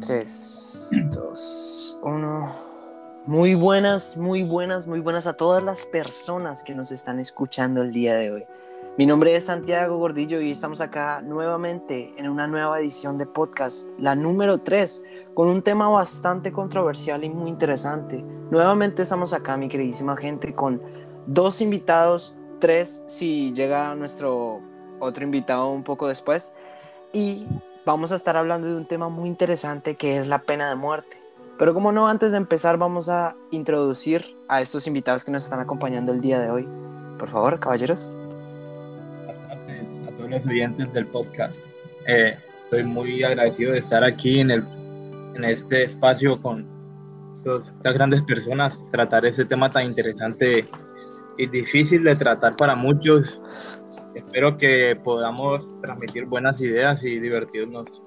3, 2, 1. Muy buenas, muy buenas, muy buenas a todas las personas que nos están escuchando el día de hoy. Mi nombre es Santiago Gordillo y estamos acá nuevamente en una nueva edición de podcast, la número 3, con un tema bastante controversial y muy interesante. Nuevamente estamos acá, mi queridísima gente, con dos invitados, tres si llega nuestro otro invitado un poco después. Y vamos a estar hablando de un tema muy interesante que es la pena de muerte. Pero como no, antes de empezar vamos a introducir a estos invitados que nos están acompañando el día de hoy. Por favor, caballeros. Buenas tardes a todos los oyentes del podcast. Eh, estoy muy agradecido de estar aquí en, el, en este espacio con estas grandes personas, tratar ese tema tan interesante y difícil de tratar para muchos, espero que podamos transmitir buenas ideas y divertirnos.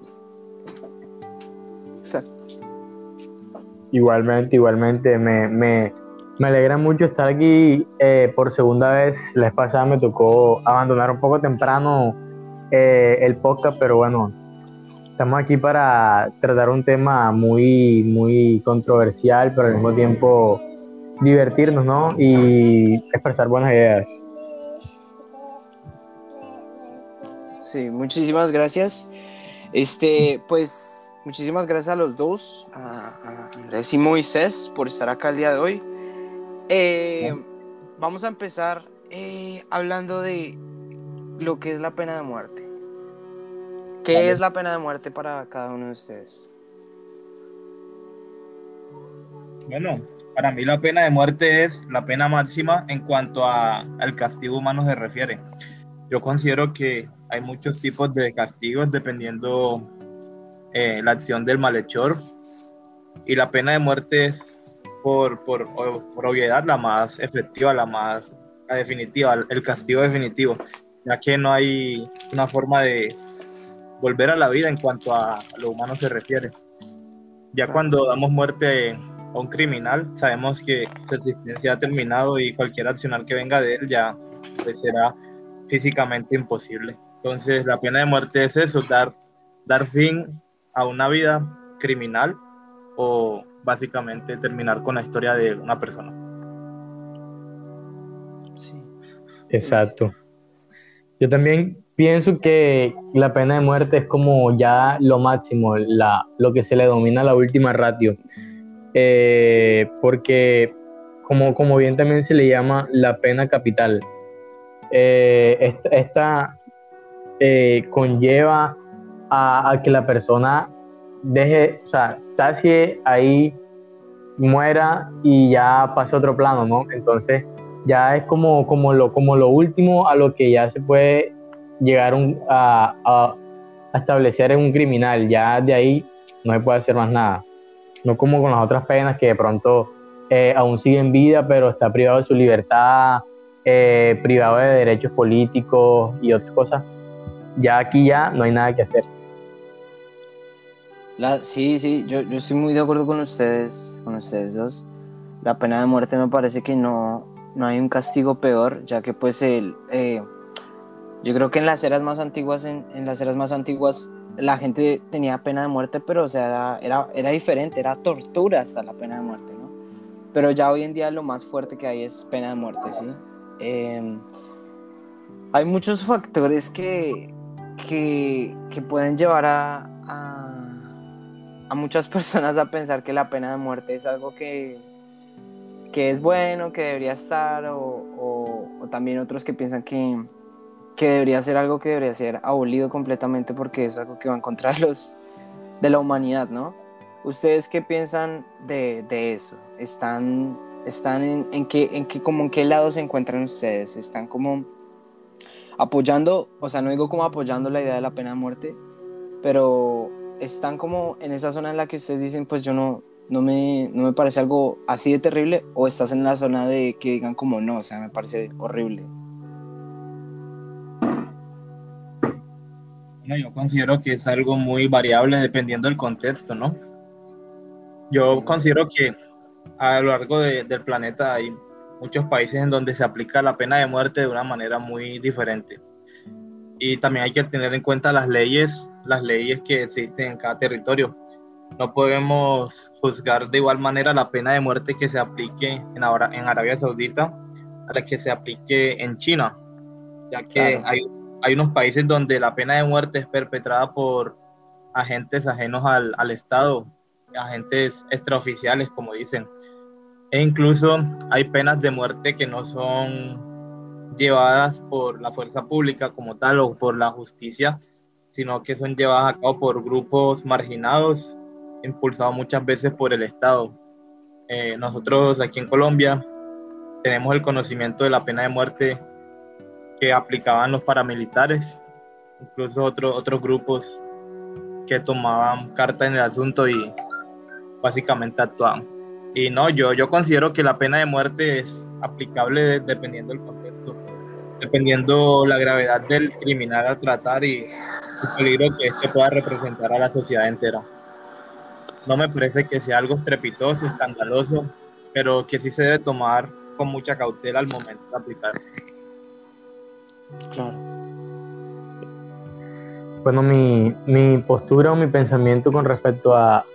Igualmente, igualmente, me, me, me, alegra mucho estar aquí eh, por segunda vez. La vez pasada me tocó abandonar un poco temprano eh, el podcast, pero bueno, estamos aquí para tratar un tema muy, muy controversial, pero al mismo tiempo divertirnos, ¿no? Y expresar buenas ideas. Sí, muchísimas gracias. Este, pues, muchísimas gracias a los dos, a, Andrés y Moisés, por estar acá el día de hoy. Eh, vamos a empezar eh, hablando de lo que es la pena de muerte. ¿Qué es la pena de muerte para cada uno de ustedes? Bueno, para mí la pena de muerte es la pena máxima en cuanto a, al castigo humano se refiere. Yo considero que hay muchos tipos de castigos dependiendo eh, la acción del malhechor. Y la pena de muerte es por, por, por obviedad la más efectiva, la más definitiva, el castigo definitivo, ya que no hay una forma de volver a la vida en cuanto a lo humano se refiere. Ya cuando damos muerte a un criminal, sabemos que su existencia ha terminado y cualquier accionar que venga de él ya pues, será físicamente imposible. Entonces, la pena de muerte es eso, dar, dar fin a una vida criminal o básicamente terminar con la historia de una persona. Sí. Exacto. Yo también pienso que la pena de muerte es como ya lo máximo, la, lo que se le domina la última ratio. Eh, porque, como, como bien también se le llama la pena capital, eh, esta, eh, conlleva a, que la persona deje, o sea, sacie ahí, muera y ya pase a otro plano, ¿no? Entonces ya es como, como, lo, como lo último a lo que ya se puede llegar a, a, establecer en un criminal, ya de ahí no se puede hacer más nada. No como con las otras penas que de pronto eh, aún sigue en vida, pero está privado de su libertad, eh, privado de derechos políticos y otras cosas ya aquí ya no hay nada que hacer. La, sí, sí, yo, yo estoy muy de acuerdo con ustedes, con ustedes dos. La pena de muerte me parece que no, no hay un castigo peor, ya que pues el, eh, yo creo que en las eras más antiguas, en, en, las eras más antiguas, la gente tenía pena de muerte, pero o sea, era, era, diferente, era tortura hasta la pena de muerte, ¿no? Pero ya hoy en día lo más fuerte que hay es pena de muerte, ¿sí? Eh, hay muchos factores que, que, pueden llevar a, a, muchas personas a pensar que la pena de muerte es algo que, que es bueno, que debería estar, o, también otros que piensan que, que, debería ser algo que debería ser abolido completamente porque es algo que va en contra de, los, de la humanidad, ¿no? ¿Ustedes qué piensan de, de eso? ¿Están, están en, en, qué, en, qué, como en qué lado se encuentran ustedes? ¿Están como apoyando, o sea, no digo como apoyando la idea de la pena de muerte, pero están como en esa zona en la que ustedes dicen, pues yo no, no me, no me parece algo así de terrible, o estás en la zona de que digan como no, o sea, me parece horrible. Bueno, yo considero que es algo muy variable dependiendo del contexto, ¿no? Yo considero que a lo largo del planeta hay muchos países en donde se aplica la pena de muerte de una manera muy diferente. y también hay que tener en cuenta las leyes, las leyes que existen en cada territorio. No podemos juzgar de igual manera la pena de muerte que se aplique en, en Arabia Saudita a la que se aplique en China, ya que hay, hay unos países donde la pena de muerte es perpetrada por agentes ajenos al, al Estado, agentes extraoficiales, como dicen. E incluso hay penas de muerte que no son llevadas por la fuerza pública como tal o por la justicia, sino que son llevadas a cabo por grupos marginados, impulsados muchas veces por el Estado. Eh, nosotros aquí en Colombia tenemos el conocimiento de la pena de muerte que aplicaban los paramilitares, incluso otros otros grupos que tomaban carta en el asunto y básicamente actuaban. Y no, yo, yo considero que la pena de muerte es aplicable dependiendo del contexto, dependiendo la gravedad del criminal a tratar y el peligro que este pueda representar a la sociedad entera. No me parece que sea algo estrepitoso, escandaloso, pero que sí se debe tomar con mucha cautela al momento de aplicarse. Claro. Bueno, mi, mi postura o mi pensamiento con respecto a,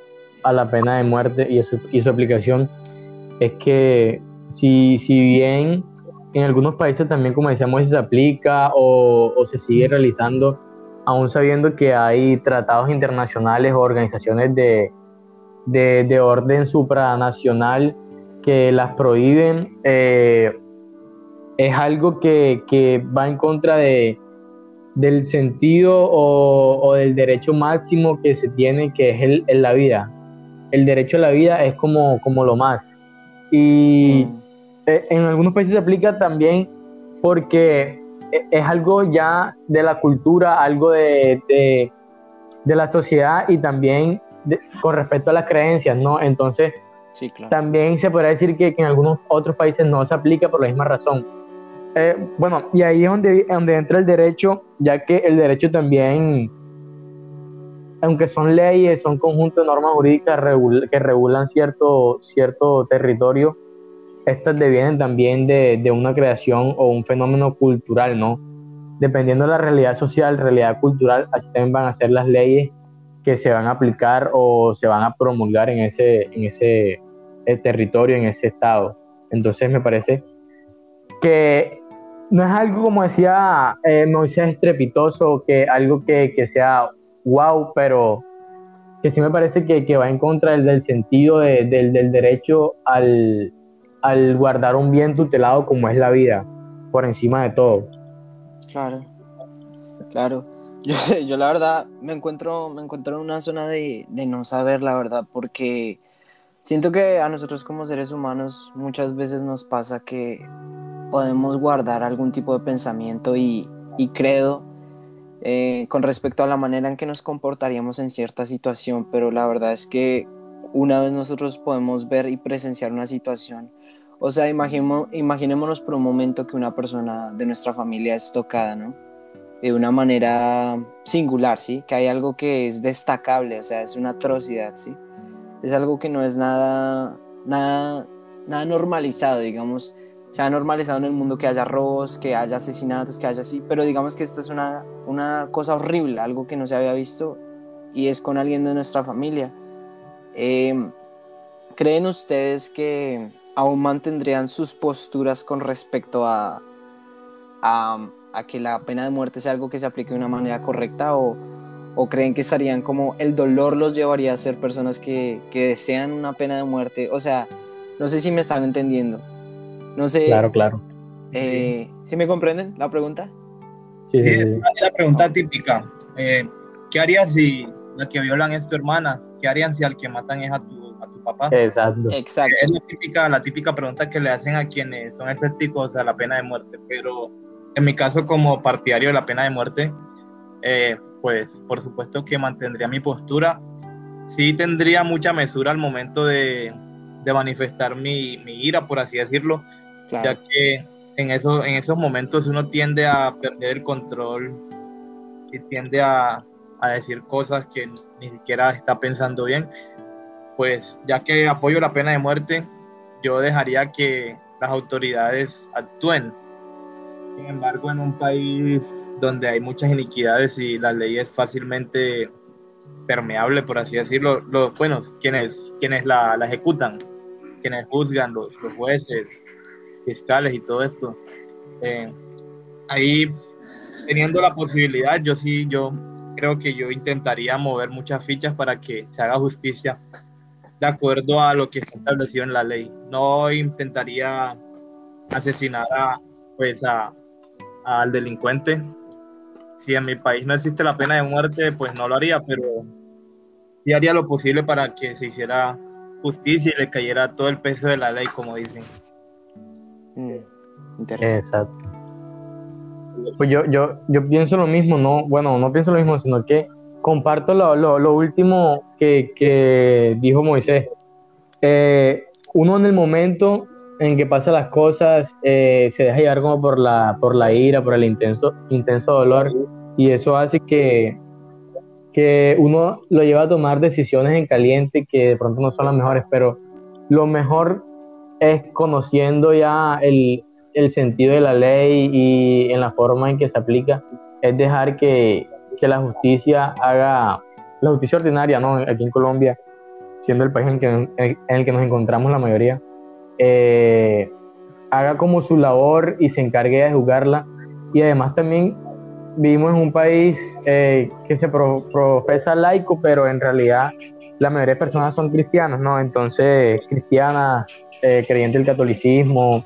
a la pena de muerte y su, y su aplicación es que si, si bien en algunos países también, como decíamos, se aplica o, o, se sigue realizando, aún sabiendo que hay tratados internacionales o organizaciones de, de, de orden supranacional que las prohíben, eh, es algo que, que, va en contra de, del sentido o, o, del derecho máximo que se tiene, que es el, el la vida el derecho a la vida es como, como lo más. Y mm. e, en algunos países se aplica también porque e, es algo ya de la cultura, algo de, de, la sociedad y también con respecto a las creencias, ¿no? Entonces, también se podría decir que, en algunos otros países no se aplica por la misma razón. Eh, bueno, y ahí es donde, donde entra el derecho, ya que el derecho también aunque son leyes, son conjuntos de normas jurídicas que regulan cierto, cierto territorio, estas devienen también de, de, una creación o un fenómeno cultural, ¿no? Dependiendo de la realidad social, realidad cultural, así también van a ser las leyes que se van a aplicar o se van a promulgar en ese, en ese eh, territorio, en ese estado. Entonces me parece que no es algo, como decía eh, Moisés, estrepitoso, que algo que, que sea wow, pero que sí me parece que, va en contra del, del sentido del, del, derecho al, al, guardar un bien tutelado como es la vida, por encima de todo. Claro, claro. Yo, yo la verdad me encuentro, me encuentro en una zona de, de no saber la verdad, porque siento que a nosotros como seres humanos muchas veces nos pasa que podemos guardar algún tipo de pensamiento y, y credo eh, con respecto a la manera en que nos comportaríamos en cierta situación, pero la verdad es que una vez nosotros podemos ver y presenciar una situación, o sea, imaginémonos por un momento que una persona de nuestra familia es tocada, ¿no? De una manera singular, ¿sí? Que hay algo que es destacable, o sea, es una atrocidad, ¿sí? Es algo que no es nada, nada, nada normalizado, digamos se ha normalizado en el mundo que haya robos, que haya asesinatos, que haya así, pero digamos que esto es una, una cosa horrible, algo que no se había visto y es con alguien de nuestra familia. Em, ¿Creen ustedes que aún mantendrían sus posturas con respecto a, a, a, que la pena de muerte sea algo que se aplique de una manera correcta o, o creen que estarían como el dolor los llevaría a ser personas que, que desean una pena de muerte? O sea, no sé si me están entendiendo. No sé. Claro, claro. Eh, ¿Sí me comprenden la pregunta? Sí, sí, Es la pregunta típica. Eh, ¿Qué harías si la que violan es tu hermana? ¿Qué harían si al que matan es a tu, a tu papá? Exacto. Exacto. Es la típica, la típica pregunta que le hacen a quienes son escépticos a la pena de muerte. Pero en mi caso, como partidario de la pena de muerte, eh, pues por supuesto que mantendría mi postura. Sí tendría mucha mesura al momento de, de manifestar mi, mi, ira, por así decirlo, ya que en, eso, en esos momentos uno tiende a perder el control y tiende a, a decir cosas que ni siquiera está pensando bien, pues ya que apoyo la pena de muerte, yo dejaría que las autoridades actúen. Sin embargo, en un país donde hay muchas iniquidades y la ley es fácilmente permeable, por así decirlo, los, bueno, quienes, quienes la, la ejecutan, quienes juzgan, los, los, jueces, fiscales y todo esto, eh, ahí teniendo la posibilidad, yo sí, yo creo que yo intentaría mover muchas fichas para que se haga justicia de acuerdo a lo que está establecido en la ley. No intentaría asesinar a, pues a, al delincuente. Si en mi país no existe la pena de muerte, pues no lo haría, pero sí haría lo posible para que se hiciera justicia y le cayera todo el peso de la ley, como dicen. Mm, Exacto. Pues yo, yo, yo pienso lo mismo, no, bueno, no pienso lo mismo, sino que comparto lo, lo, lo último que, que, dijo Moisés. Eh, uno en el momento en que pasa las cosas eh, se deja llevar como por la, por la ira, por el intenso, intenso dolor, y eso hace que, que uno lo lleva a tomar decisiones en caliente que de pronto no son las mejores, pero lo mejor es conociendo ya el, el sentido de la ley y en la forma en que se aplica, es dejar que, que la justicia haga, la justicia ordinaria, ¿no? Aquí en Colombia, siendo el país en, que, en el que nos encontramos la mayoría, eh, haga como su labor y se encargue de juzgarla. Y además también vivimos en un país eh, que se profesa laico, pero en realidad la mayoría de personas son cristianas, ¿no? Entonces, cristianas, eh, creyentes del catolicismo,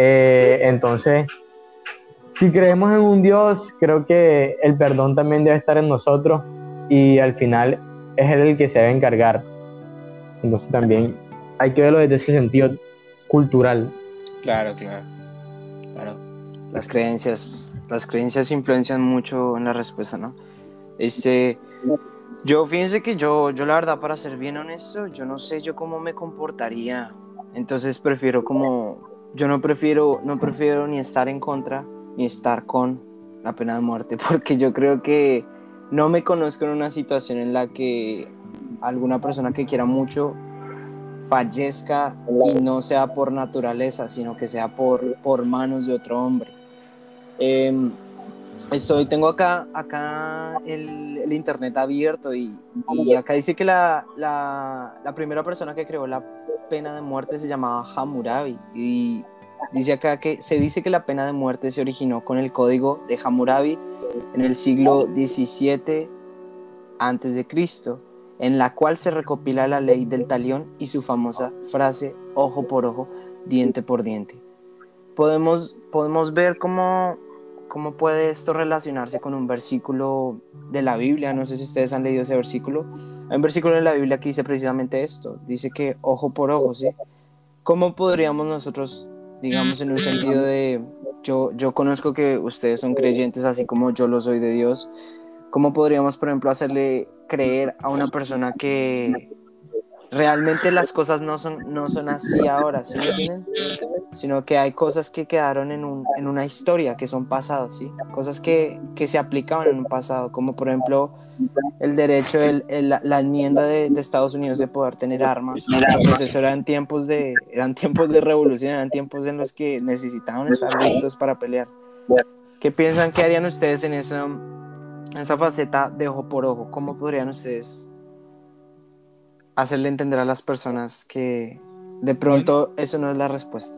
eh, entonces, si creemos en un Dios, creo que el perdón también debe estar en nosotros y al final es Él el que se debe encargar. Entonces también hay que verlo desde ese sentido cultural. Claro, claro. Claro. Las creencias, las creencias influencian mucho en la respuesta, ¿no? Este, yo fíjense que yo, yo la verdad, para ser bien honesto, yo no sé yo cómo me comportaría. Entonces prefiero como yo no prefiero, no prefiero ni estar en contra ni estar con la pena de muerte, porque yo creo que no me conozco en una situación en la que alguna persona que quiera mucho fallezca y no sea por naturaleza, sino que sea por, por manos de otro hombre. Em, estoy, tengo acá, acá el, el internet abierto y, y, acá dice que la, la, la primera persona que creó la pena de muerte se llamaba Hammurabi y dice acá que se dice que la pena de muerte se originó con el código de Hammurabi en el siglo XVII antes de Cristo, en la cual se recopila la ley del talión y su famosa frase ojo por ojo, diente por diente. Podemos, podemos ver cómo, cómo puede esto relacionarse con un versículo de la Biblia. No sé si ustedes han leído ese versículo hay un versículo en la Biblia que dice precisamente esto, dice que ojo por ojo, ¿sí? ¿Cómo podríamos nosotros, digamos, en un sentido de, yo, yo conozco que ustedes son creyentes así como yo lo soy de Dios, ¿cómo podríamos, por ejemplo, hacerle creer a una persona que realmente las cosas no son, no son así ahora. Sino que hay cosas que quedaron en, un, en una historia, que son pasadas, ¿sí? Cosas que, que, se aplicaban en un pasado, como por ejemplo el derecho, el, el, la enmienda de, de, Estados Unidos de poder tener armas. Pues eso eran tiempos, de, eran tiempos de revolución, eran tiempos en los que necesitaban estar listos para pelear. ¿Qué piensan que harían ustedes en esa, en esa faceta de ojo por ojo? ¿Cómo podrían ustedes hacerle entender a las personas que de pronto eso no es la respuesta.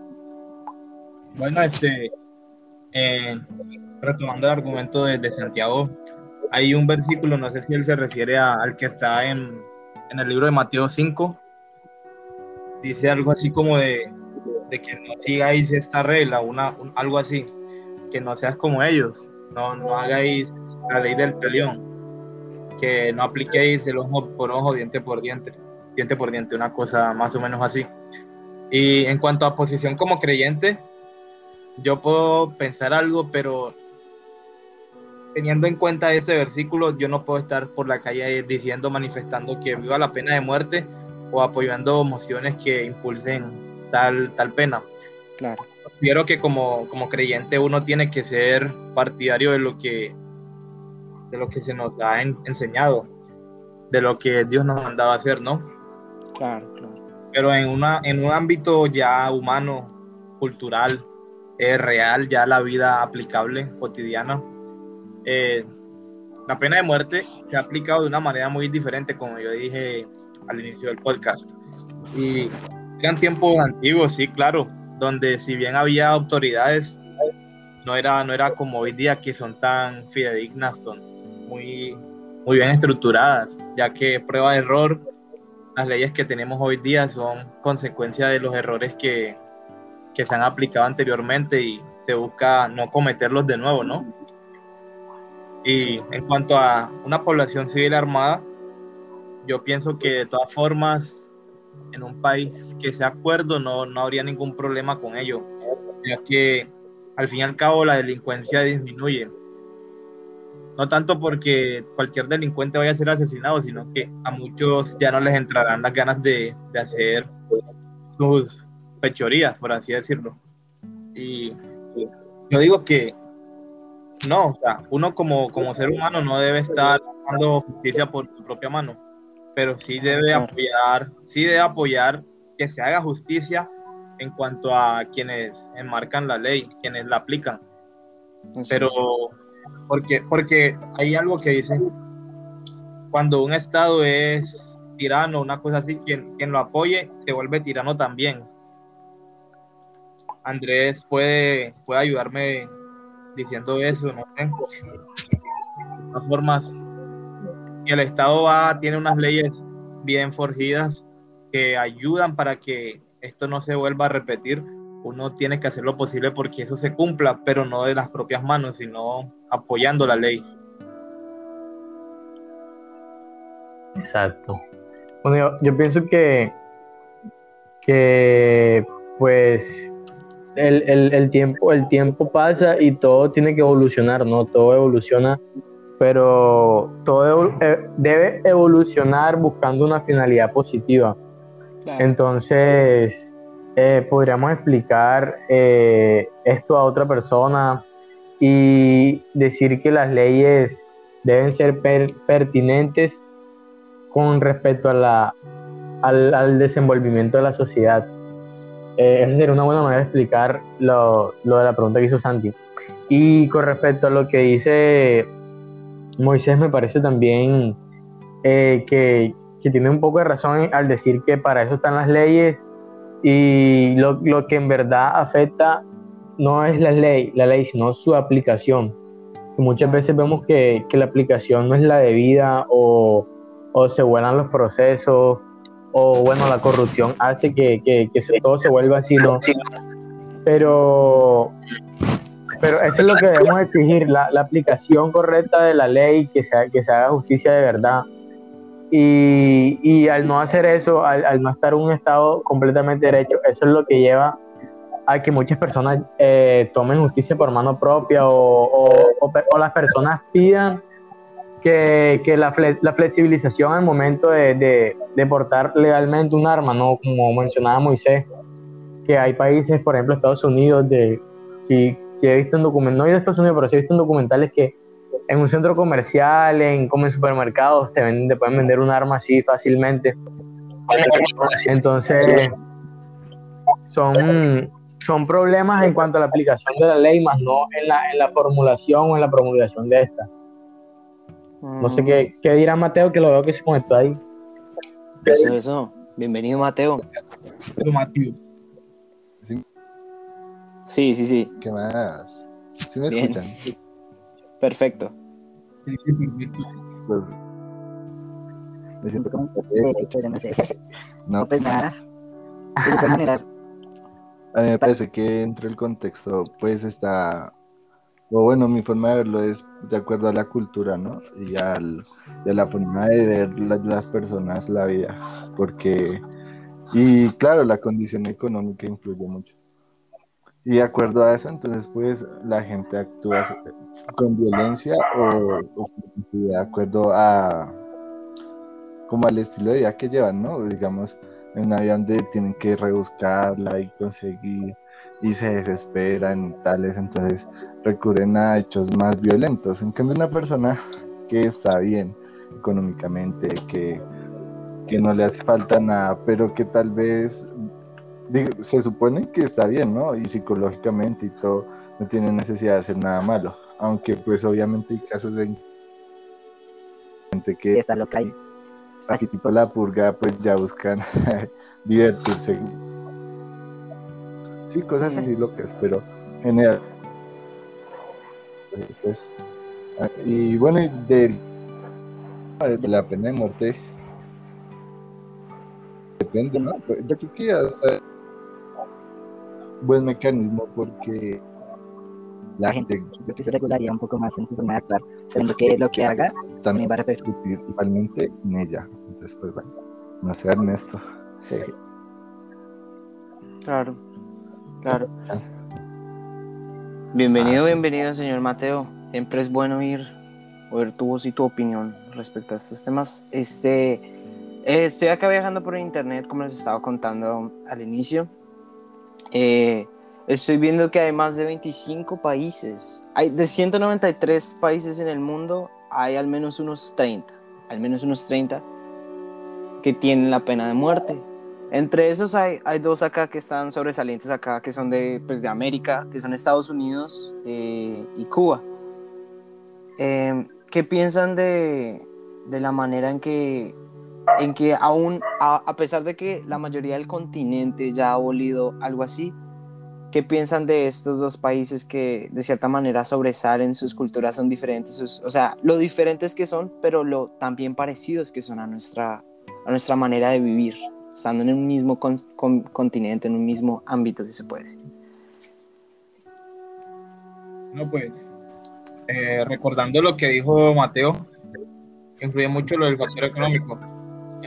Bueno, este, eh, retomando el argumento de, Santiago, hay un versículo, no sé si él se refiere a, al que está en, el libro de Mateo 5, dice algo así como de, que no sigáis esta regla, una, un, algo así, que no seas como ellos, no, no hagáis la ley del talión, que no apliquéis el ojo por ojo, diente por diente diente por diente, una cosa más o menos así. Y en cuanto a posición como creyente, yo puedo pensar algo, pero teniendo en cuenta ese versículo, yo no puedo estar por la calle diciendo, manifestando que viva la pena de muerte o apoyando mociones que impulsen tal, tal pena. Claro. Considero que como, como creyente uno tiene que ser partidario de lo que, de lo que se nos ha en, enseñado, de lo que Dios nos ha mandado a hacer, ¿no? Claro, claro. Pero en, una, en un ámbito ya humano, cultural, real, ya la vida aplicable, cotidiana. Eh, la pena de muerte se ha aplicado de una manera muy diferente, como yo dije al inicio del podcast. Y eran tiempos antiguos, sí, claro, donde si bien había autoridades, no era, no era como hoy día que son tan fidedignas, muy, muy bien estructuradas, ya que prueba de error, las leyes que tenemos hoy día son consecuencia de los errores que, que se han aplicado anteriormente y se busca no cometerlos de nuevo, ¿no? Y en cuanto a una población civil armada, yo pienso que de todas formas, en un país que sea acuerdo, no, no habría ningún problema con ello, ya que al fin y al cabo la delincuencia disminuye. No tanto porque cualquier delincuente vaya a ser asesinado, sino que a muchos ya no les entrarán las ganas de, de hacer sus fechorías, por así decirlo. Y yo digo que no, o sea, uno como, como ser humano no debe estar dando justicia por su propia mano, pero sí debe apoyar, sí debe apoyar que se haga justicia en cuanto a quienes enmarcan la ley, quienes la aplican. Pero porque, porque hay algo que dice, cuando un Estado es tirano, una cosa así, quien, quien lo apoye se vuelve tirano también. Andrés puede, puede ayudarme diciendo eso, no sé. De todas formas, si el Estado tiene unas leyes bien forjidas que ayudan para que esto no se vuelva a repetir, uno tiene que hacer lo posible porque eso se cumpla, pero no de las propias manos, sino apoyando la ley. Exacto. Bueno, yo, pienso que, que pues el, tiempo, el tiempo pasa y todo tiene que evolucionar, ¿no? Todo evoluciona, pero todo eh, debe evolucionar buscando una finalidad positiva. Entonces, eh, podríamos explicar eh, esto a otra persona y decir que las leyes deben ser pertinentes con respecto a la, al desenvolvimiento de la sociedad. Eh, esa sería una buena manera de explicar lo, lo, de la pregunta que hizo Santi. Y con respecto a lo que dice Moisés, me parece también eh, que, que, tiene un poco de razón al decir que para eso están las leyes y lo, lo que en verdad afecta no es la ley, la ley, sino su aplicación. muchas veces vemos que, que la aplicación no es la debida o, o se vuelan los procesos o bueno, la corrupción hace que, que, todo se vuelva así, ¿no? Pero, pero eso es lo que debemos exigir, la, la aplicación correcta de la ley, que se, que se haga justicia de verdad. Y, y al no hacer eso, al, al, no estar en un estado completamente derecho, eso es lo que lleva a que muchas personas eh, tomen justicia por mano propia o, o, o las personas pidan que, que la, la, flexibilización al momento de, de, portar legalmente un arma, ¿no? Como mencionaba Moisés, que hay países, por ejemplo, Estados Unidos, de, si, si he visto en documentales, no he de Estados Unidos, pero sí he visto en documentales que en un centro comercial, en, como en supermercados, te, venden, te pueden vender un arma así fácilmente. Entonces, son, son problemas en cuanto a la aplicación de la ley, más no en la, en la formulación o en la promulgación de esta. No sé qué, qué, dirá Mateo, que lo veo que se conectó ahí. Eso, eso. Bienvenido, Mateo. Mateo. Sí, sí, sí. ¿Qué más? ¿Sí me escuchan? Perfecto. Sí, sí, perfecto. Pues, me siento como... Derecho, yo no sé. No, pues nada. De todas maneras. A mí me parece que entre el contexto, pues está o bueno, mi forma de verlo es de acuerdo a la cultura, ¿no? Y, al, a la forma de ver las personas la vida, porque, y claro, la condición económica influye mucho. Y de acuerdo a eso, entonces, pues la gente actúa con violencia o, de acuerdo a, como al estilo de vida que llevan, ¿no? Digamos, en una vida donde tienen que rebuscarla y conseguir y se desesperan y tales, entonces recurren a hechos más violentos. En cambio, una persona que está bien económicamente, que, que no le hace falta nada, pero que tal vez se supone que está bien, ¿no? Y psicológicamente y todo, no tiene necesidad de hacer nada malo. Aunque pues obviamente hay casos en gente que Está loca ahí. así tipo la purga, pues ya buscan divertirse. Sí, cosas así locas, pero general. Pues, ah, y bueno, y de, de la pena de muerte depende, ¿no? Pues, Yo creo que hasta buen mecanismo porque la gente que se regularía un poco más en su forma de actuar, sabiendo que lo que haga también también va a repercutir. igualmente en ella. Entonces, pues bueno, no sé, Ernesto. Claro, claro. Bienvenido, Ah, sí. bienvenido, señor Mateo. Siempre es bueno oír, oír tu voz y tu opinión respecto a estos temas. Este, eh, estoy acá viajando por internet, como les estaba contando al inicio. Eh, estoy viendo que hay más de 25 países. Hay de 193 países en el mundo, hay al menos unos 30, al menos unos 30 que tienen la pena de muerte. Entre esos hay, hay dos acá que están sobresalientes acá, que son de, pues, de América, que son Estados Unidos eh, y Cuba. Eh, ¿Qué piensan de, de la manera en que, en que aún, a, a pesar de que la mayoría del continente ya ha abolido algo así, ¿qué piensan de estos dos países que de cierta manera sobresalen, sus culturas son diferentes, sus- o sea, lo diferentes que son, pero lo también parecidos que son a nuestra, a nuestra manera de vivir, estando en un mismo con- con- continente, en un mismo ámbito, si se puede decir. No, pues, eh, recordando lo que dijo Mateo, influye mucho lo del factor económico.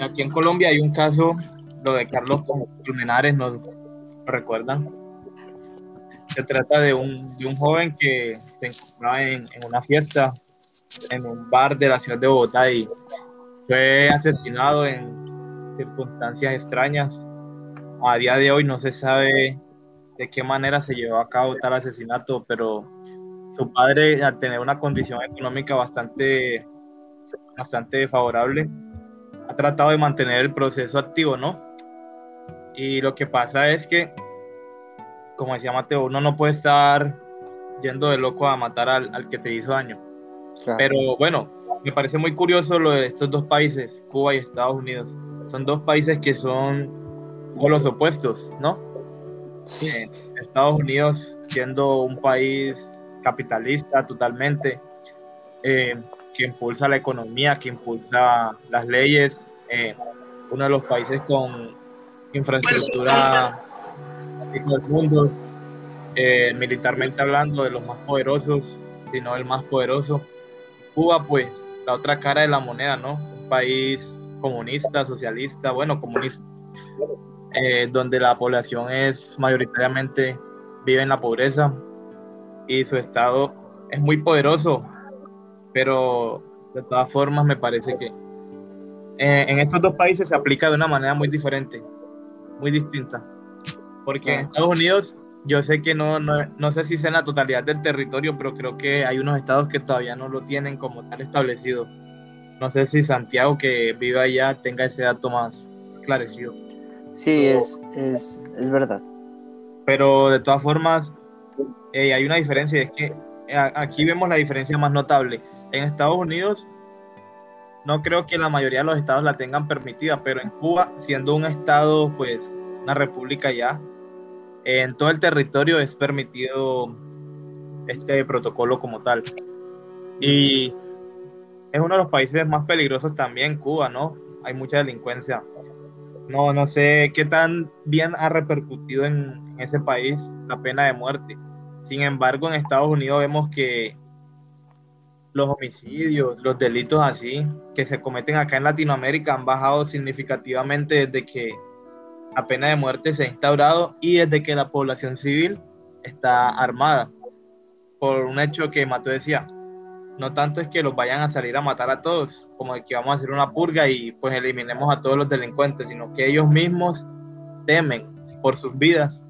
Aquí en Colombia hay un caso, lo de Carlos Colmenares, ¿nos recuerdan? Se trata de un, de un joven que se encontraba en, en una fiesta, en un bar de la ciudad de Bogotá y fue asesinado en circunstancias extrañas. A día de hoy no se sabe de qué manera se llevó a cabo tal asesinato, pero su padre, al tener una condición económica bastante, bastante favorable, ha tratado de mantener el proceso activo, ¿no? Y lo que pasa es que, como decía Mateo, uno no puede estar yendo de loco a matar al, al que te hizo daño. Pero bueno, me parece muy curioso lo de estos dos países, Cuba y Estados Unidos. Son dos países que son los opuestos, ¿no? Sí. Eh, Estados Unidos siendo un país capitalista totalmente, eh, que impulsa la economía, que impulsa las leyes, eh, uno de los países con infraestructura del mundo, eh, militarmente hablando, de los más poderosos, si no el más poderoso. Cuba, pues, la otra cara de la moneda, ¿no? Un país comunista, socialista, bueno, comunista, eh, donde la población es mayoritariamente vive en la pobreza y su estado es muy poderoso, pero de todas formas me parece que eh, en estos dos países se aplica de una manera muy diferente, muy distinta, porque en. Estados Unidos yo sé que no, no, no sé si sea en la totalidad del territorio, pero creo que hay unos estados que todavía no lo tienen como tal establecido. No sé si Santiago que vive allá tenga ese dato más esclarecido. Sí, es, es, es verdad. pero de todas formas eh, hay una diferencia, y es que eh, aquí vemos la diferencia más notable. En Estados Unidos no creo que la mayoría de los estados la tengan permitida, pero en Cuba, siendo un estado, pues una república ya, en todo el territorio es permitido este protocolo como tal. Y es uno de los países más peligrosos también, Cuba, ¿no? Hay mucha delincuencia. No, no sé qué tan bien ha repercutido en, ese país la pena de muerte. Sin embargo, en Estados Unidos vemos que los homicidios, los delitos así que se cometen acá en Latinoamérica han bajado significativamente desde que la pena de muerte se ha instaurado y desde que la población civil está armada por un hecho que Mató decía, no tanto es que los vayan a salir a matar a todos, como de que vamos a hacer una purga y pues eliminemos a todos los delincuentes, sino que ellos mismos temen por sus vidas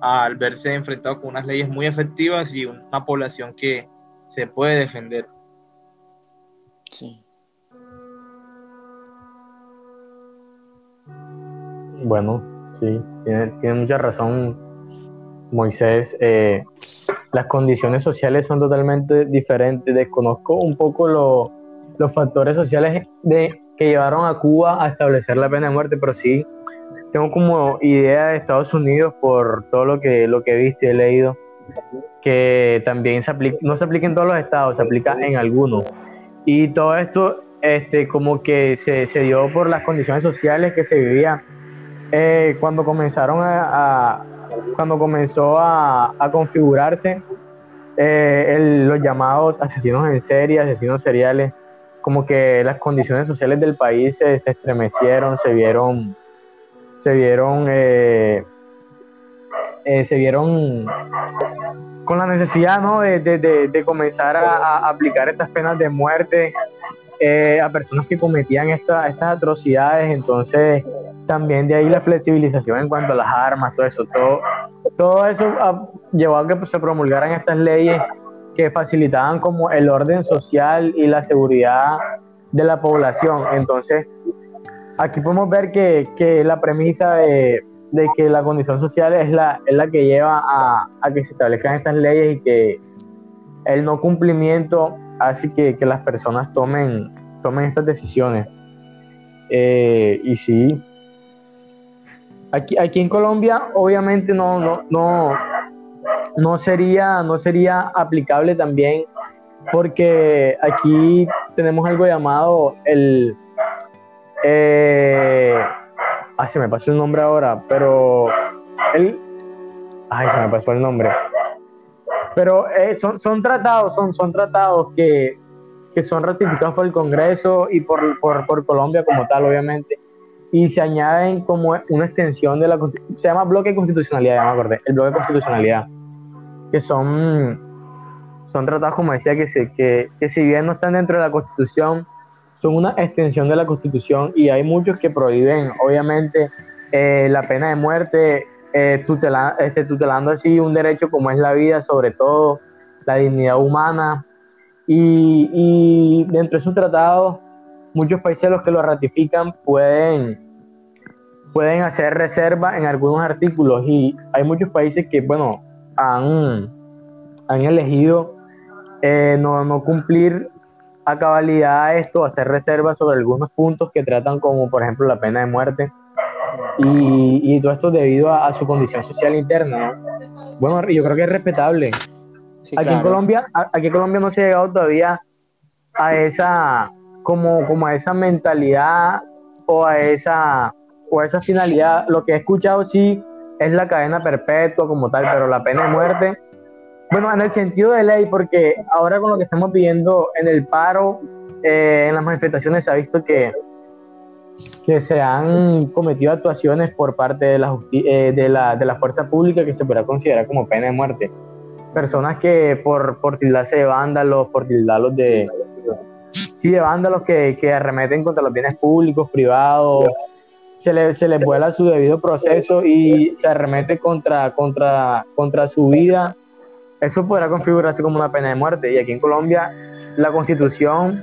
al verse enfrentados con unas leyes muy efectivas y una población que se puede defender. Sí. Bueno, sí, tiene, mucha razón Moisés. Eh, las condiciones sociales son totalmente diferentes. Desconozco un poco lo- los factores sociales de, que llevaron a Cuba a establecer la pena de muerte, pero sí tengo como idea de Estados Unidos por todo lo que, lo que he visto y he leído, que también se aplica, no se aplica en todos los estados, se aplica en algunos. Y todo esto este, como que se, se dio por las condiciones sociales que se vivían eh, cuando comenzaron a, cuando comenzó a, configurarse eh, los llamados asesinos en serie, asesinos seriales, como que las condiciones sociales del país se, se estremecieron, se vieron, se vieron, eh, eh, se vieron con la necesidad ¿no? de, de- de- comenzar a aplicar estas penas de muerte eh, a personas que cometían esta- estas atrocidades, entonces también de ahí la flexibilización en cuanto a las armas, todo eso, todo, todo eso llevó a que pues, se promulgaran estas leyes que facilitaban como el orden social y la seguridad de la población. Entonces, aquí podemos ver que, que la premisa de, de que la condición social es la, es la que lleva a, a que se establezcan estas leyes y que el no cumplimiento hace que, que las personas tomen, tomen estas decisiones. Eh, y sí, aquí, aquí en Colombia obviamente no, no, no, no, sería, no sería aplicable también porque aquí tenemos algo llamado el... Eh, ay, se me pasó el nombre ahora, pero el... Ay, se me pasó el nombre. Pero eh, son, son tratados, son, son tratados que, que son ratificados por el Congreso y por, por, por Colombia como tal, obviamente, y se añaden como una extensión de la se llama bloque de constitucionalidad, ya me acordé, el bloque de constitucionalidad, que son, son tratados, como decía, que, se, que, que si bien no están dentro de la Constitución, son una extensión de la Constitución y hay muchos que prohíben, obviamente, eh, la pena de muerte, eh, este, tutelando así un derecho como es la vida, sobre todo la dignidad humana. Y, y dentro de esos tratados, muchos países los que lo ratifican pueden, pueden hacer reserva en algunos artículos y hay muchos países que, bueno, han, han elegido eh, no, no cumplir a cabalidad esto, hacer reservas sobre algunos puntos que tratan como, por ejemplo, la pena de muerte. Y, y todo esto debido a, a su condición social interna. ¿no? Bueno, yo creo que es respetable. Sí, aquí en claro. Colombia, a- aquí en Colombia no se ha llegado todavía a esa, como, como a esa mentalidad o a esa, o a esa finalidad. Lo que he escuchado sí es la cadena perpetua como tal, pero la pena de muerte, bueno, en el sentido de ley, porque ahora con lo que estamos viendo en el paro, eh, en las manifestaciones se ha visto que, que se han cometido actuaciones por parte de la, eh, de la, de la fuerza pública que se podrá considerar como pena de muerte personas que por, por tildarse de vándalos, por tildarlos de, sí, de vándalos que, que arremeten contra los bienes públicos, privados, se, le, se les vuela su debido proceso y se arremete contra, contra, contra su vida, eso podrá configurarse como una pena de muerte. Y aquí en Colombia la constitución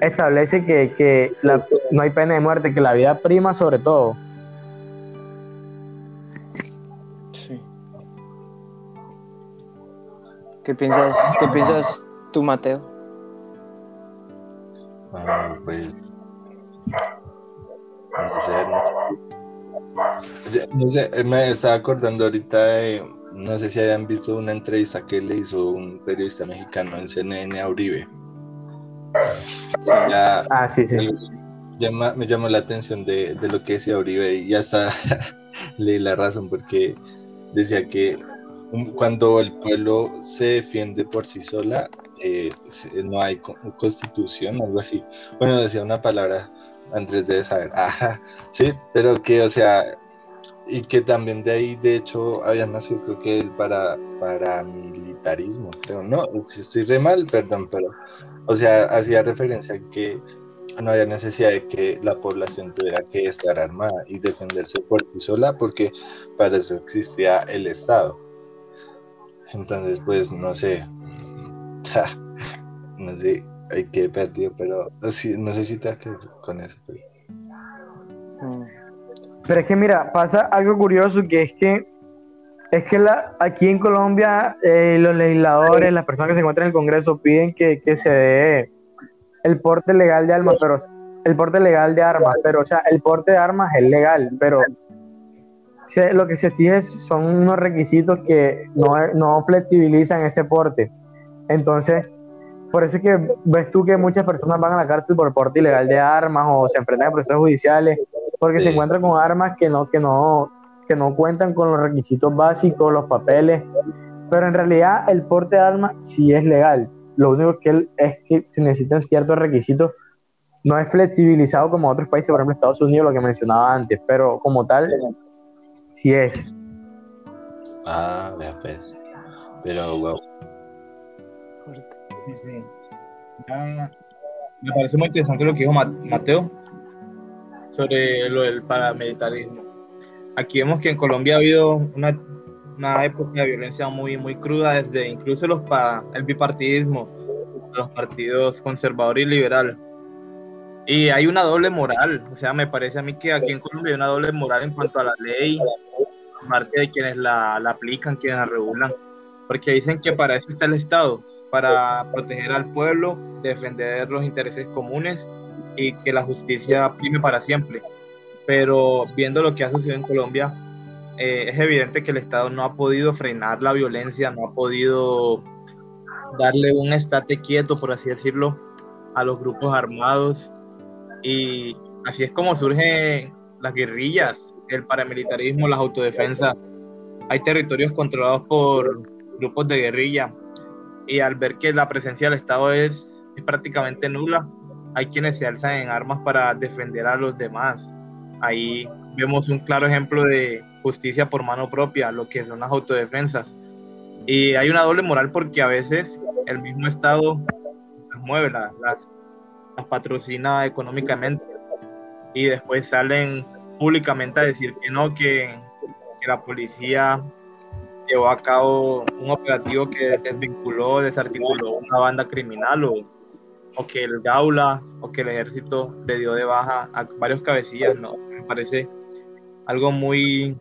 establece que, que la- no hay pena de muerte, que la vida prima sobre todo. Sí. ¿Qué piensas, qué piensas tú, Mateo? Ah, pues. No sé, no sé. Ya- no sé, eh, me estaba acordando ahorita de. No sé si hayan visto una entrevista que le hizo un periodista mexicano en CNN a Uribe. Ya, Ah, sí, sí. llama- me llamó la atención de, de lo que decía Uribe y ya hasta leí la razón porque decía que un- cuando el pueblo se defiende por sí sola, eh, se- no hay co- constitución, algo así. Bueno, decía una palabra, Andrés debe saber. Ajá, sí, pero que, o sea, y que también de ahí, de hecho, había nacido, creo que el para, paramilitarismo, creo, no, si estoy re mal, perdón, pero, o sea, hacía referencia a que no había necesidad de que la población tuviera que estar armada y defenderse por sí sola, porque para eso existía el Estado. Entonces, pues, no sé, no sé, hay que perdido, pero sí, no sé si te con eso. pero- Mm. Pero es que mira, pasa algo curioso que es que es que la, aquí en Colombia eh, los legisladores, las personas que se encuentran en el Congreso piden que, que se dé el porte legal de armas, pero el porte legal de armas, pero o sea, el porte de armas es legal, pero lo que se exige son unos requisitos que no, no flexibilizan ese porte. Entonces, por eso es que ves tú que muchas personas van a la cárcel por porte ilegal de armas o se enfrentan a procesos judiciales porque se Sí. encuentran con armas que no, que no, que no cuentan con los requisitos básicos, los papeles. Pero en realidad el porte de armas sí es legal. Lo único que él- es que se necesitan ciertos requisitos. No es flexibilizado como otros países, por ejemplo Estados Unidos, lo que mencionaba antes, pero como tal, sí es. Ah, vea pues. Pero, wow. Sí, sí. Ya, me parece muy interesante lo que dijo Ma- Mateo sobre lo del paramilitarismo. Aquí vemos que en Colombia ha habido una, una época de violencia muy, muy cruda, desde incluso los pa- el bipartidismo, los partidos conservador y liberal. Y hay una doble moral, o sea, me parece a mí que aquí en Colombia hay una doble moral en cuanto a la ley, parte de quienes la, la aplican, quienes la regulan, porque dicen que para eso está el Estado, para proteger al pueblo, defender los intereses comunes y que la justicia prime para siempre. Pero viendo lo que ha sucedido en Colombia, eh, es evidente que el Estado no ha podido frenar la violencia, no ha podido darle un estate quieto, por así decirlo, a los grupos armados. Y así es como surgen las guerrillas, el paramilitarismo, las autodefensas. Hay territorios controlados por grupos de guerrilla y al ver que la presencia del Estado es, es prácticamente nula, hay quienes se alzan en armas para defender a los demás. Ahí vemos un claro ejemplo de justicia por mano propia, lo que son las autodefensas. Y hay una doble moral porque a veces el mismo Estado las mueve, las, las, las patrocina económicamente y después salen públicamente a decir que no, que, que la policía llevó a cabo un operativo que desvinculó, desarticuló una banda criminal o, o que el Gaula o que el ejército le dio de baja a varios cabecillas, ¿no? Me parece algo muy,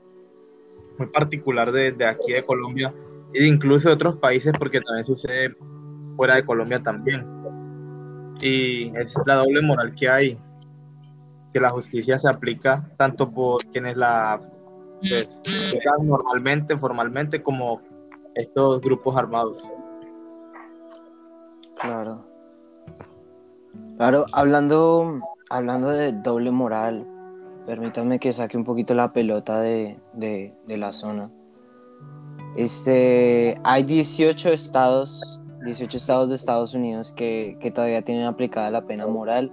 muy particular de, de aquí de Colombia e incluso de otros países porque también sucede fuera de Colombia también. Y es la doble moral que hay, que la justicia se aplica tanto por quienes la pues, normalmente, formalmente, como estos grupos armados. Claro. Claro, hablando, hablando de doble moral, permítanme que saque un poquito la pelota de, de- la zona. Este, hay 18 estados, 18 estados de Estados Unidos que, que todavía tienen aplicada la pena moral.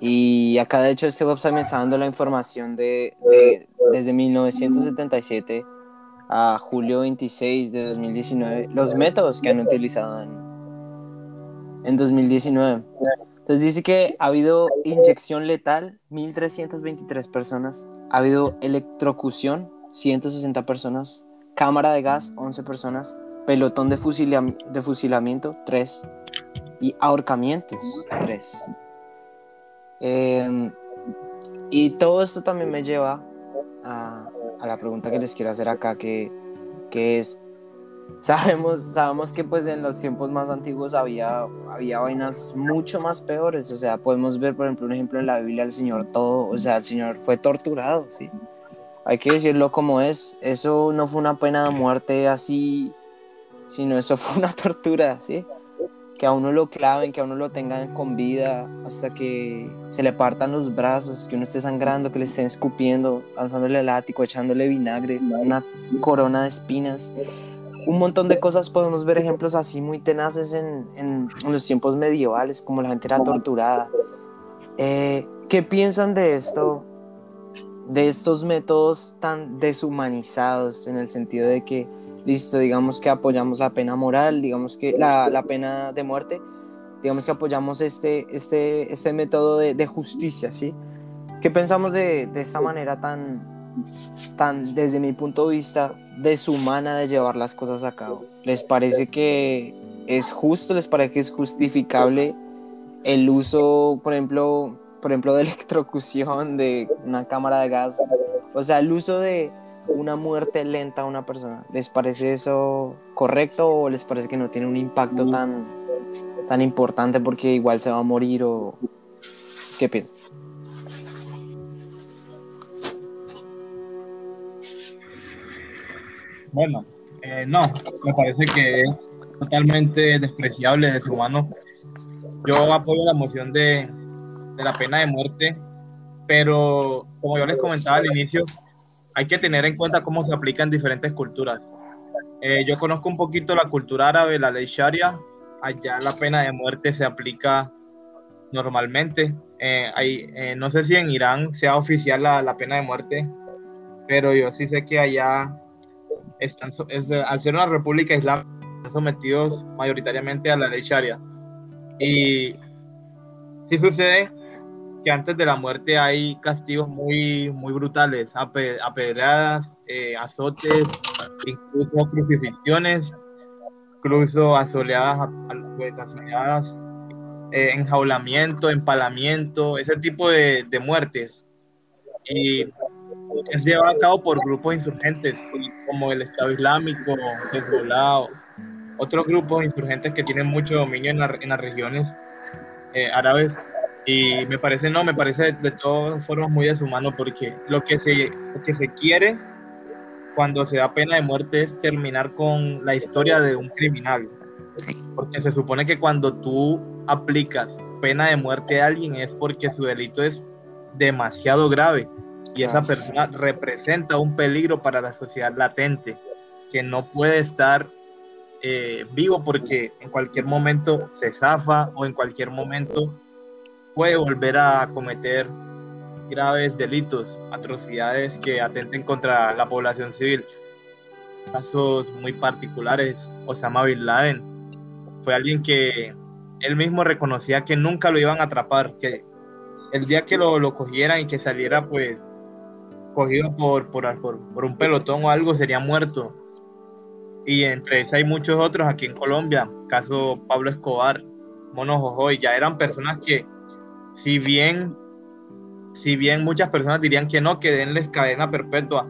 Y acá de hecho este website me está dando la información de, de- desde 1977 a julio 26 de 2019, los métodos que han utilizado en, en 2019. Entonces dice que ha habido inyección letal, 1.323 personas. Ha habido electrocución, 160 personas. Cámara de gas, 11 personas. Pelotón de, fusilam- de fusilamiento, 3. Y ahorcamientos, 3. y todo esto también me lleva a, a la pregunta que les quiero hacer acá, que, que es, sabemos, sabemos que pues en los tiempos más antiguos había, había vainas mucho más peores, o sea, podemos ver por ejemplo un ejemplo en la Biblia el Señor todo, o sea, el Señor fue torturado, ¿sí? Hay que decirlo como es, eso no fue una pena de muerte así, sino eso fue una tortura, ¿sí? Que a uno lo claven, que a uno lo tengan con vida hasta que se le partan los brazos, que uno esté sangrando, que le estén escupiendo, lanzándole el ático, echándole vinagre, una corona de espinas un montón de cosas podemos ver ejemplos así muy tenaces en, en- en los tiempos medievales, como la gente era torturada. Eh, ¿Qué piensan de esto? De estos métodos tan deshumanizados en el sentido de que, listo, digamos que apoyamos la pena moral, digamos que la, la pena de muerte, digamos que apoyamos este, este, este método de, de justicia, ¿sí? ¿Qué pensamos de, de esta manera tan, tan, desde mi punto de vista, deshumana de llevar las cosas a cabo? ¿Les parece que es justo? ¿Les parece que es justificable el uso, por ejemplo, por ejemplo, de electrocución, de una cámara de gas o sea, el uso de una muerte lenta a una persona, ¿les parece eso correcto o les parece que no tiene un impacto tan, tan importante porque igual se va a morir o qué piensas? Bueno, eh, no, me parece que es totalmente despreciable, deshumano. Yo apoyo la moción de, de la pena de muerte, pero como yo les comentaba al inicio, hay que tener en cuenta cómo se aplica en diferentes culturas. Eh, yo conozco un poquito la cultura árabe, la ley Sharia. Allá la pena de muerte se aplica normalmente. Eh, no sé si en Irán sea oficial la, la, pena de muerte, pero yo sí sé que allá están, es, al ser una república islámica están sometidos mayoritariamente a la ley Sharia. Y sí sucede que antes de la muerte hay castigos muy, muy brutales, apedreadas, eh, azotes, incluso crucifixiones, incluso asoleadas, pues, asoleadas eh, enjaulamiento, empalamiento, ese tipo de, de, muertes. Y es llevado a cabo por grupos insurgentes como el Estado Islámico, Hezbollah, otros grupos insurgentes que tienen mucho dominio en, la, en las regiones eh, árabes. Y me parece, no, me parece de todas formas muy deshumano porque lo que se, lo que se quiere cuando se da pena de muerte es terminar con la historia de un criminal. Porque se supone que cuando tú aplicas pena de muerte a alguien es porque su delito es demasiado grave y esa persona representa un peligro para la sociedad latente que no puede estar eh, vivo porque en cualquier momento se zafa o en cualquier momento puede volver a cometer graves delitos, atrocidades que atenten contra la población civil. Casos muy particulares, Osama Bin Laden fue alguien que él mismo reconocía que nunca lo iban a atrapar, que el día que lo, lo cogieran y que saliera pues cogido por, por, por, un pelotón o algo sería muerto. Y entre eso hay muchos otros aquí en Colombia, caso Pablo Escobar, Mono Jojoy, ya eran personas que si bien si bien muchas personas dirían que no, que denles cadena perpetua,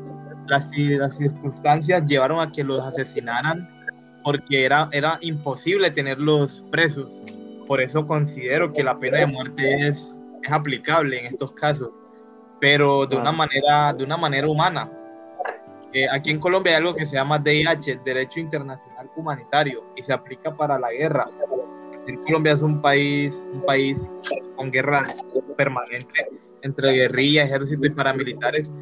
las, las circunstancias llevaron a que los asesinaran porque era, era imposible tenerlos presos. Por eso considero que la pena de muerte es, es aplicable en estos casos, pero de una manera, de una manera humana. Eh, aquí en Colombia hay algo que se llama DIH, Derecho Internacional Humanitario, y se aplica para la guerra. Colombia es un país, un país con guerra permanente entre guerrilla, ejército y paramilitares.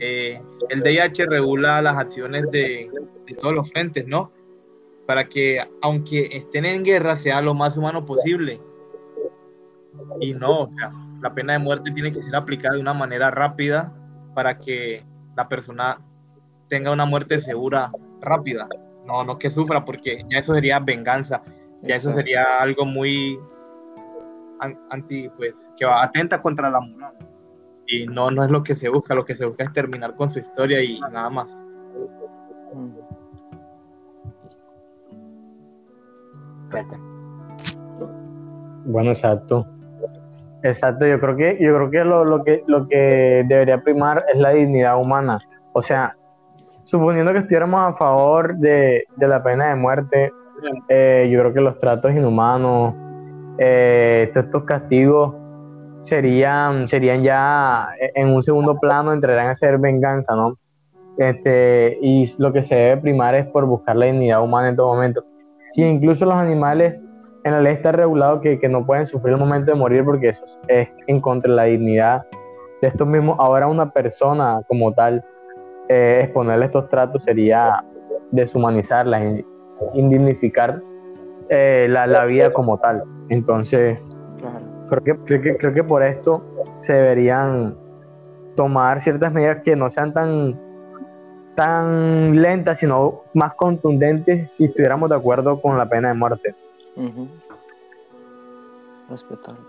Eh, el DIH regula las acciones de, de, todos los frentes, ¿no? Para que, aunque estén en guerra, sea lo más humano posible. Y no, o sea, la pena de muerte tiene que ser aplicada de una manera rápida para que la persona tenga una muerte segura rápida. No, no que sufra, porque ya eso sería venganza. Ya eso sería algo muy anti, pues, que va atenta contra la moral. Y no, no es lo que se busca, lo que se busca es terminar con su historia y nada más. Bueno, exacto. Exacto, yo creo que, yo creo que lo, lo que lo que debería primar es la dignidad humana. O sea, suponiendo que estuviéramos a favor de, de la pena de muerte, eh, yo creo que los tratos inhumanos, eh, estos castigos serían, serían ya en un segundo plano, entrarán a ser venganza, ¿no? Este, y lo que se debe primar es por buscar la dignidad humana en todo momento. Si incluso los animales en la ley está regulado que, que no pueden sufrir el momento de morir porque eso es en contra de la dignidad de estos mismos. Ahora una persona como tal, eh, exponerle estos tratos sería deshumanizarla, indignificar eh, la, la, vida como tal. Entonces, creo, que, creo, que, creo que por esto se deberían tomar ciertas medidas que no sean tan, tan lentas, sino más contundentes si estuviéramos de acuerdo con la pena de muerte. Uh Respetable.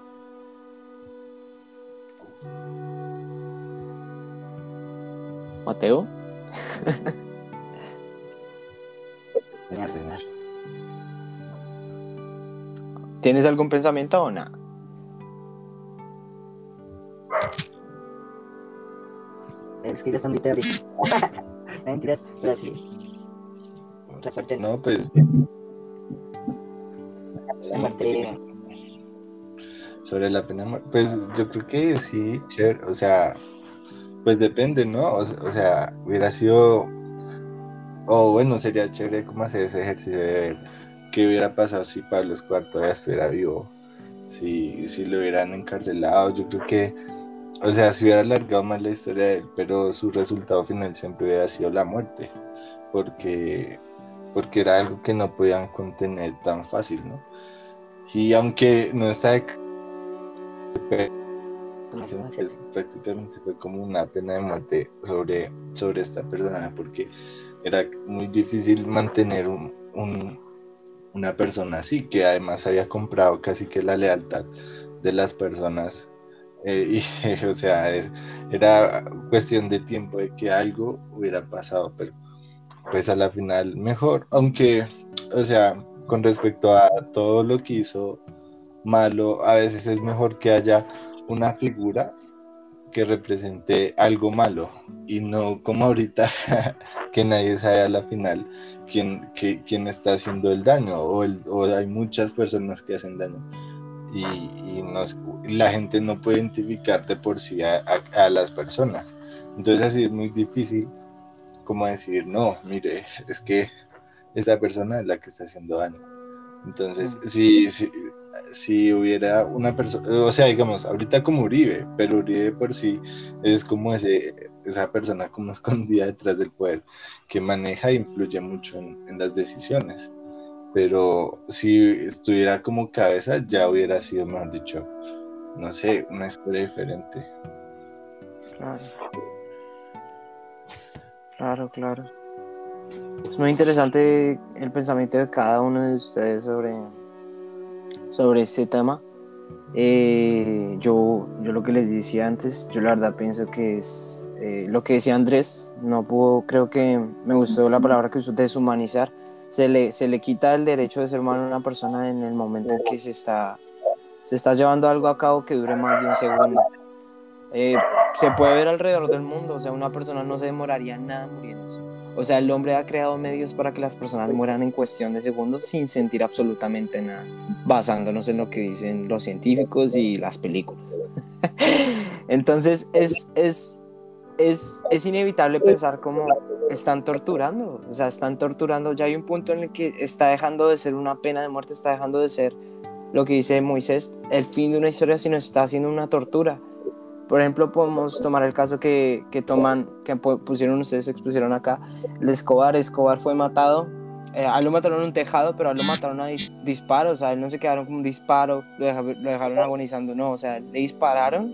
Mateo. Señor, señor. ¿Tienes algún pensamiento o nada? Es que ya son Mentiras, No, pues sobre la pena de muerte, pues yo creo que sí, chévere, o sea, pues depende, ¿no? O, se- o sea, hubiera sido, o bueno, sería chévere como hacer ese ejercicio de ver qué hubiera pasado si Pablo Escobar todavía estuviera vivo, si, si lo hubieran encarcelado, yo creo que, o sea, se hubiera alargado más la historia de él, pero su resultado final siempre hubiera sido la muerte, porque, porque era algo que no podían contener tan fácil, ¿no? Y aunque no está de Tomás, ¿cómo se pues, prácticamente fue como una pena de muerte sobre, sobre esta persona porque era muy difícil mantener un, un- una persona así que además había comprado casi que la lealtad de las personas eh, y o sea es- era cuestión de tiempo de que algo hubiera pasado pero pues a la final mejor aunque o sea con respecto a todo lo que hizo malo a veces es mejor que haya una figura que represente algo malo y no como ahorita que nadie sabe a la final quién, quién está haciendo el daño o, hay muchas personas que hacen daño y, la gente no puede identificar de por sí a- a las personas. Entonces así es muy difícil como decir no mire es que esa persona es la que está haciendo daño entonces si, si, si hubiera una persona, o sea, digamos, ahorita como Uribe, pero Uribe por sí es como ese, esa persona como escondida detrás del poder, que maneja e influye mucho en, en las decisiones. Pero si estuviera como cabeza, ya hubiera sido, mejor dicho, no sé, una historia diferente. Claro. Claro, claro. Es muy interesante el pensamiento de cada uno de ustedes sobre, sobre este tema. Eh, yo, yo lo que les decía antes, yo la verdad pienso que es eh, lo que decía Andrés, no puedo, creo que me gustó la palabra que usó, deshumanizar. Se le, se le quita el derecho de ser humano a una persona en el momento en que se está, se está llevando algo a cabo que dure más de un segundo. Eh, se puede ver alrededor del mundo, o sea, una persona no se demoraría nada muriéndose. O sea, el hombre ha creado medios para que las personas mueran en cuestión de segundos sin sentir absolutamente nada, basándonos en lo que dicen los científicos y las películas. Entonces, es, es, es, es inevitable pensar cómo están torturando, o sea, están torturando, ya hay un punto en el que está dejando de ser una pena de muerte, está dejando de ser lo que dice Moisés, el fin de una historia, sino está haciendo una tortura. Por ejemplo, podemos tomar el caso que, que toman, que pu- pusieron ustedes, expusieron acá, el Escobar. Escobar fue matado, eh, a él lo mataron en un tejado, pero a él lo mataron a dis- disparos, o sea, a él no se quedaron como un disparo, lo, deja- lo dejaron agonizando, no, o sea, le dispararon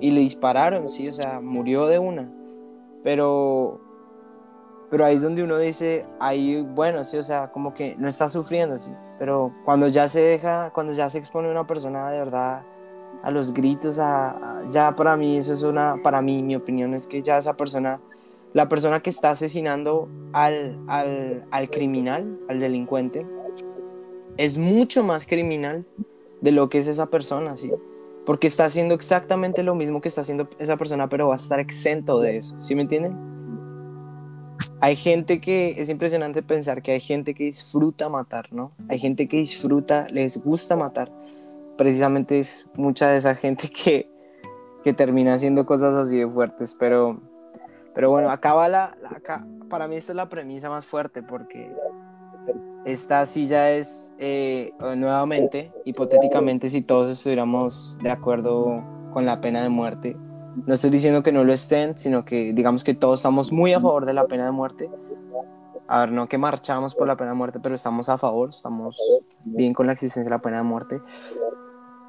y le dispararon, sí, o sea, murió de una. Pero, pero ahí es donde uno dice, ahí, bueno, sí, o sea, como que no está sufriendo, sí, pero cuando ya se deja, cuando ya se expone una persona de verdad a los gritos, a, ya para mí eso es una, para mí mi opinión es que ya esa persona, la persona que está asesinando al, al, al criminal, al delincuente, es mucho más criminal de lo que es esa persona, ¿sí? Porque está haciendo exactamente lo mismo que está haciendo esa persona, pero va a estar exento de eso, ¿sí me entienden? Hay gente que, es impresionante pensar que hay gente que disfruta matar, ¿no? Hay gente que disfruta, les gusta matar. Precisamente es mucha de esa gente que, que termina haciendo cosas así de fuertes, pero, pero bueno, acaba la, la- para mí esta es la premisa más fuerte porque esta ya es eh, nuevamente, hipotéticamente, si todos estuviéramos de acuerdo con la pena de muerte. No estoy diciendo que no lo estén, sino que digamos que todos estamos muy a favor de la pena de muerte. A ver, no que marchamos por la pena de muerte, pero estamos a favor, estamos bien con la existencia de la pena de muerte.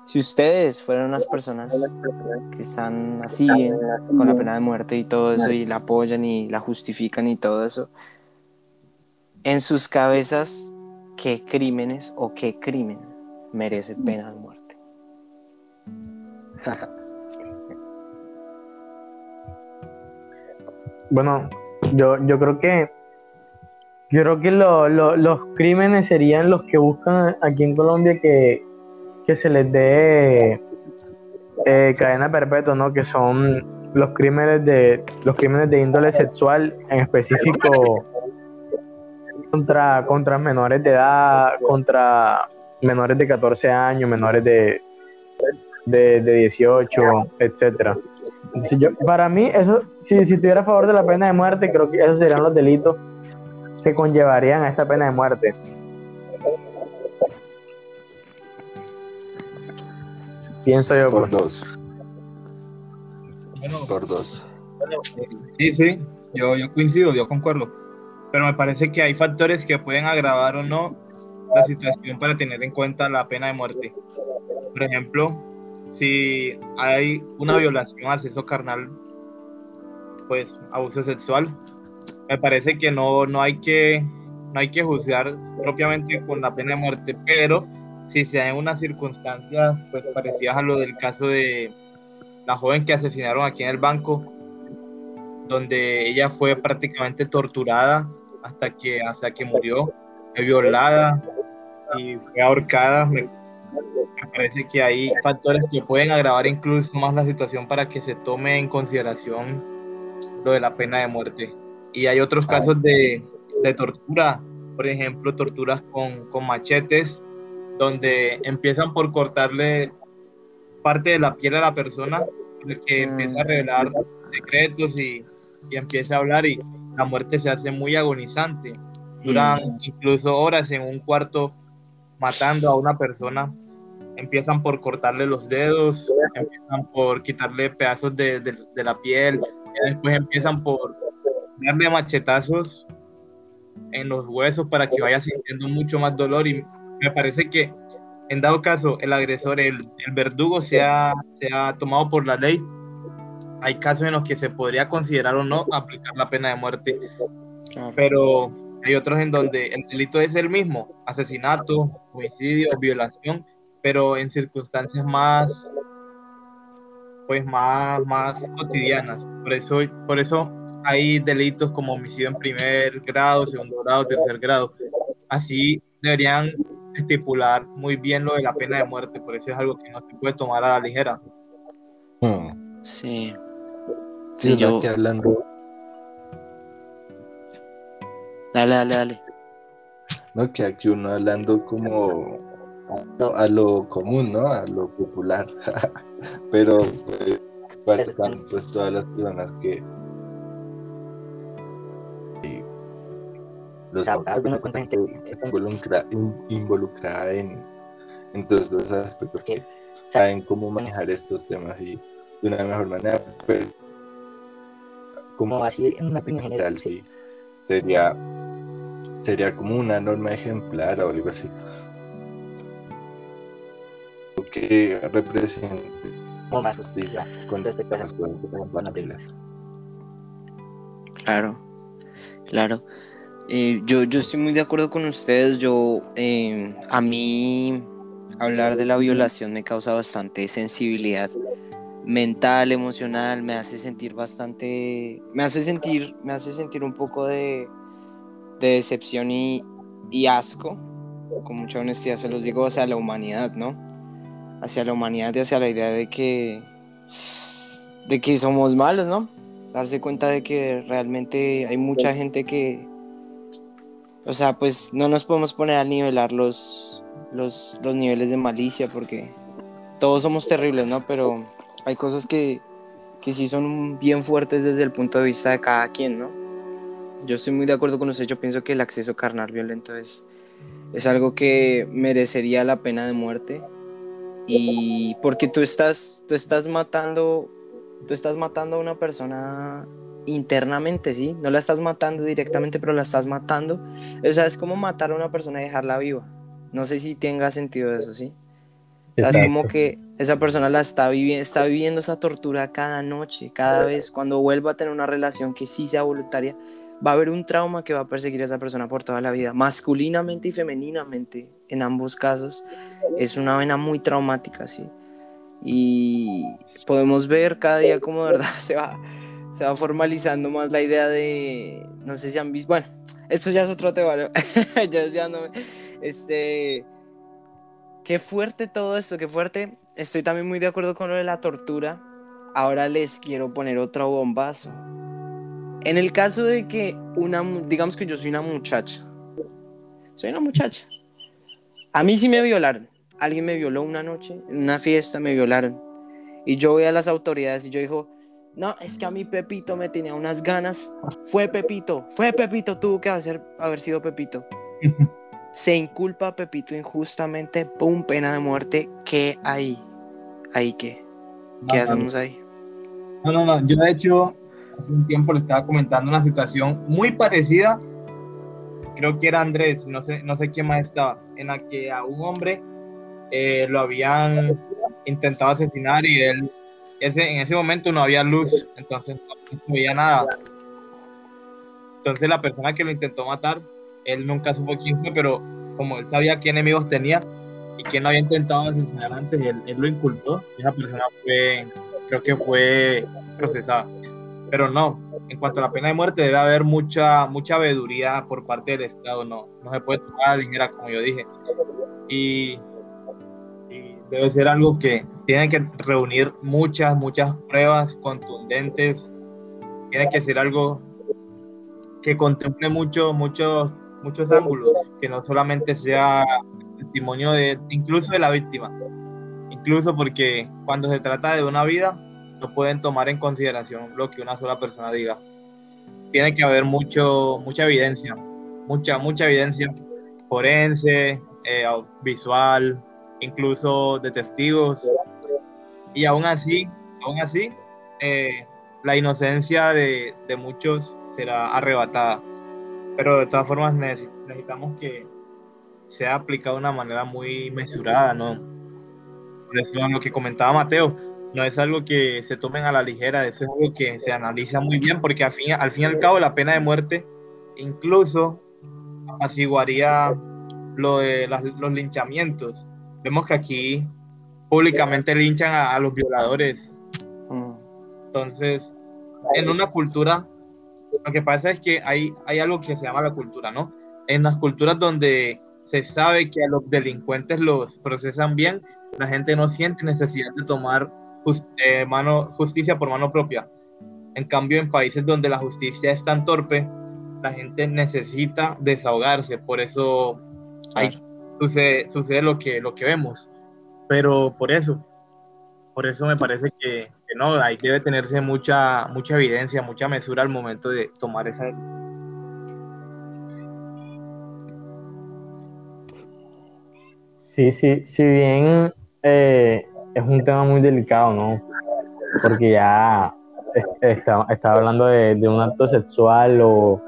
Si ustedes fueran unas personas que están así con la pena de muerte y todo eso, y la apoyan y la justifican y todo eso, en sus cabezas, ¿qué crímenes o qué crimen merece pena de muerte? Bueno, yo, yo creo que yo creo que lo- los crímenes serían los que buscan aquí en Colombia que, que se les dé eh, cadena perpetua, ¿no? Que son los crímenes de los crímenes de índole sexual, en específico contra, contra menores de edad, contra menores de 14 años, menores de, de, de 18, etcétera. Si yo, para mí, eso, si, si estuviera a favor de la pena de muerte, creo que esos serían los delitos que conllevarían a esta pena de muerte. Pienso yo. Por pues. dos. Bueno, Por dos. Bueno, eh, sí, sí, yo, yo coincido, yo concuerdo. Pero me parece que hay factores que pueden agravar o no la situación para tener en cuenta la pena de muerte. Por ejemplo, si hay una violación, acceso carnal, pues abuso sexual, me parece que no, no, hay que, no hay que juzgar propiamente con la pena de muerte, pero si se dan unas circunstancias pues parecidas a lo del caso de la joven que asesinaron aquí en el banco, donde ella fue prácticamente torturada hasta que, hasta que murió, fue violada y fue ahorcada. Me, me parece que hay factores que pueden agravar incluso más la situación para que se tome en consideración lo de la pena de muerte. Y hay otros casos de, de tortura, por ejemplo, torturas con, con machetes, donde empiezan por cortarle parte de la piel a la persona, el que empieza a revelar secretos y, y empieza a hablar y la muerte se hace muy agonizante. Duran incluso horas en un cuarto matando a una persona. Empiezan por cortarle los dedos, empiezan por quitarle pedazos de, de- de la piel, y después empiezan por darle machetazos en los huesos para que vaya sintiendo mucho más dolor y me parece que en dado caso el agresor, el, el verdugo sea, sea tomado por la ley, hay casos en los que se podría considerar o no aplicar la pena de muerte, Claro. pero hay otros en donde el delito es el mismo, asesinato, homicidio, violación, pero en circunstancias más pues más, más cotidianas. Por eso, por eso hay delitos como homicidio en primer grado, segundo grado, tercer grado. Así deberían estipular muy bien lo de la pena de muerte, por eso es algo que no se puede tomar a la ligera. Hmm. Sí. Sí, Sí, yo... que hablando, Dale, dale, dale. ¿no? Que aquí uno hablando como a lo, común, ¿no? A lo popular. Pero pues, están pues todas las personas que los cuánta gente involucra, in- involucrada en, en todos los aspectos que saben cómo manejar estos temas y de una mejor manera, pero como así en una opinión general, sí. sería sería como una norma ejemplar o algo así. Que represente como más justicia con respecto a las esas cosas que. Claro, claro. Eh, yo, yo estoy muy de acuerdo con ustedes. Yo, eh, a mí, hablar de la violación me causa bastante sensibilidad mental, emocional. Me hace sentir bastante, me hace sentir, me hace sentir un poco de, de decepción y, y asco. Con mucha honestidad se los digo hacia la humanidad, ¿no? Hacia la humanidad y hacia la idea de que, de que somos malos, ¿no? darse cuenta de que realmente hay mucha gente que, o sea, pues no nos podemos poner a nivelar los, los, los niveles de malicia porque todos somos terribles, ¿no? Pero hay cosas que, que sí son bien fuertes desde el punto de vista de cada quien, ¿no? Yo estoy muy de acuerdo con usted, yo pienso que el acceso carnal violento es, es algo que merecería la pena de muerte y porque tú estás, tú estás matando tú estás matando a una persona internamente, ¿sí? No la estás matando directamente, pero la estás matando. O sea, es como matar a una persona y dejarla viva. No sé si tenga sentido eso, ¿sí? Es como que esa persona la está viviendo, está viviendo esa tortura cada noche, cada vez. Cuando vuelva a tener una relación que sí sea voluntaria, va a haber un trauma que va a perseguir a esa persona por toda la vida, masculinamente y femeninamente, en ambos casos. Es una vena muy traumática, ¿sí? y podemos ver cada día cómo de verdad se va, se va formalizando más la idea de, no sé si han visto, bueno, esto ya es otro tema, ¿no? ya desviándome, este, qué fuerte todo esto, qué fuerte, estoy también muy de acuerdo con lo de la tortura, ahora les quiero poner otro bombazo. En el caso de que una, digamos que yo soy una muchacha, soy una muchacha. A mí sí me violaron. Alguien me violó una noche, en una fiesta me violaron. Y yo voy a las autoridades y yo digo, no, es que a mí Pepito me tenía unas ganas. Fue Pepito, fue Pepito, tuvo que haber, haber sido Pepito. Se inculpa a Pepito injustamente, pum, pena de muerte. ¿Qué hay? ¿Ahí qué? ¿Qué No, hacemos ahí? No, no, no. Yo de hecho hace un tiempo le estaba comentando una situación muy parecida. Creo que era Andrés, no sé, no sé quién más estaba, en la que a un hombre eh, lo habían intentado asesinar y él, ese, en ese momento no había luz, entonces no se veía nada. Entonces la persona que lo intentó matar, él nunca supo quién fue, pero como él sabía qué enemigos tenía y quién lo había intentado asesinar antes, él, él lo inculpó. Esa persona fue, creo que fue procesada. Pero no, en cuanto a la pena de muerte debe haber mucha mucha veeduría por parte del Estado, no, no se puede tomar la ligera como yo dije. Y debe ser algo que tiene que reunir muchas, muchas pruebas contundentes, tiene que ser algo que contemple mucho, muchos, muchos ángulos, que no solamente sea testimonio de, incluso de la víctima, incluso porque cuando se trata de una vida, no pueden tomar en consideración lo que una sola persona diga. Tiene que haber mucho, mucha evidencia, mucha, mucha evidencia forense, eh, visual, incluso de testigos. Y aún así, aún así, eh, la inocencia de, de, muchos será arrebatada. Pero de todas formas neces necesitamos que sea aplicado de una manera muy mesurada, ¿no? Por eso lo que comentaba Mateo, no es algo que se tomen a la ligera, eso es algo que se analiza muy bien, porque al fin, al fin y al cabo la pena de muerte incluso apaciguaría lo de las, los linchamientos. Vemos que aquí públicamente linchan a, a los violadores. Entonces, en una cultura, lo que pasa es que hay, hay algo que se llama la cultura, ¿no? En las culturas donde se sabe que a los delincuentes los procesan bien, la gente no siente necesidad de tomar just, eh, mano, justicia por mano propia. En cambio, en países donde la justicia es tan torpe, la gente necesita desahogarse, por eso hay, sucede, sucede lo, que, lo que vemos. Pero por eso, por eso me parece que, no, ahí debe tenerse mucha, mucha evidencia, mucha mesura al momento de tomar esa Sí, sí, si bien eh, es un tema muy delicado, ¿no? Porque ya está, está hablando de, de, un acto sexual o,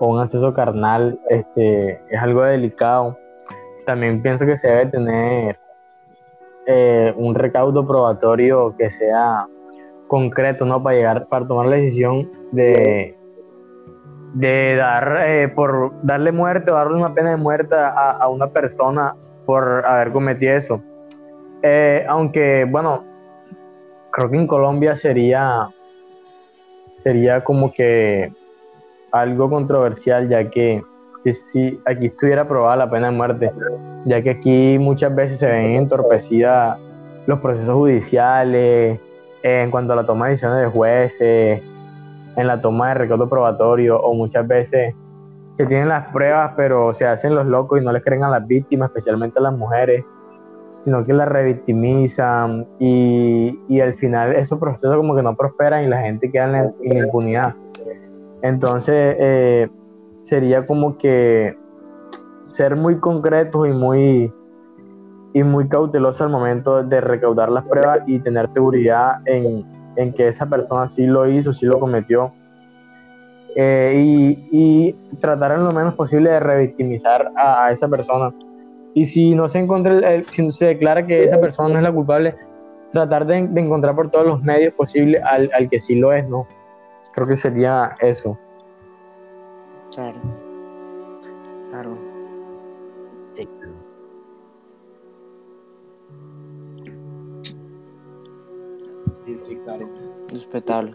o, un acceso carnal, este, es algo delicado. También pienso que se debe tener eh, un recaudo probatorio que sea concreto, ¿no? Para llegar, para tomar la decisión de, de dar, eh, por darle muerte o darle una pena de muerte a, una persona por haber cometido eso. Eh, aunque, bueno, creo que en Colombia sería, sería como que algo controversial, ya que si, si aquí estuviera aprobada la pena de muerte, ya que aquí muchas veces se ven entorpecidas los procesos judiciales, eh, en cuanto a la toma de decisiones de jueces, en la toma de recaudo probatorio, o muchas veces se tienen las pruebas, pero se hacen los locos y no les creen a las víctimas, especialmente a las mujeres, sino que las revictimizan y, y al final esos procesos como que no prosperan y la gente queda en la impunidad. Entonces eh, sería como que ser muy concretos y muy, y muy cautelosos al momento de recaudar las pruebas y tener seguridad en, en que esa persona sí lo hizo, sí lo cometió eh, y, y, tratar en lo menos posible de revictimizar a, a esa persona. Y si no se encuentra, el, el, si se declara que esa persona no es la culpable, tratar de, de encontrar por todos los medios posibles al, al, que sí lo es, ¿no? Creo que sería eso. Claro. Claro. Sí. Sí, sí, claro. Respetable.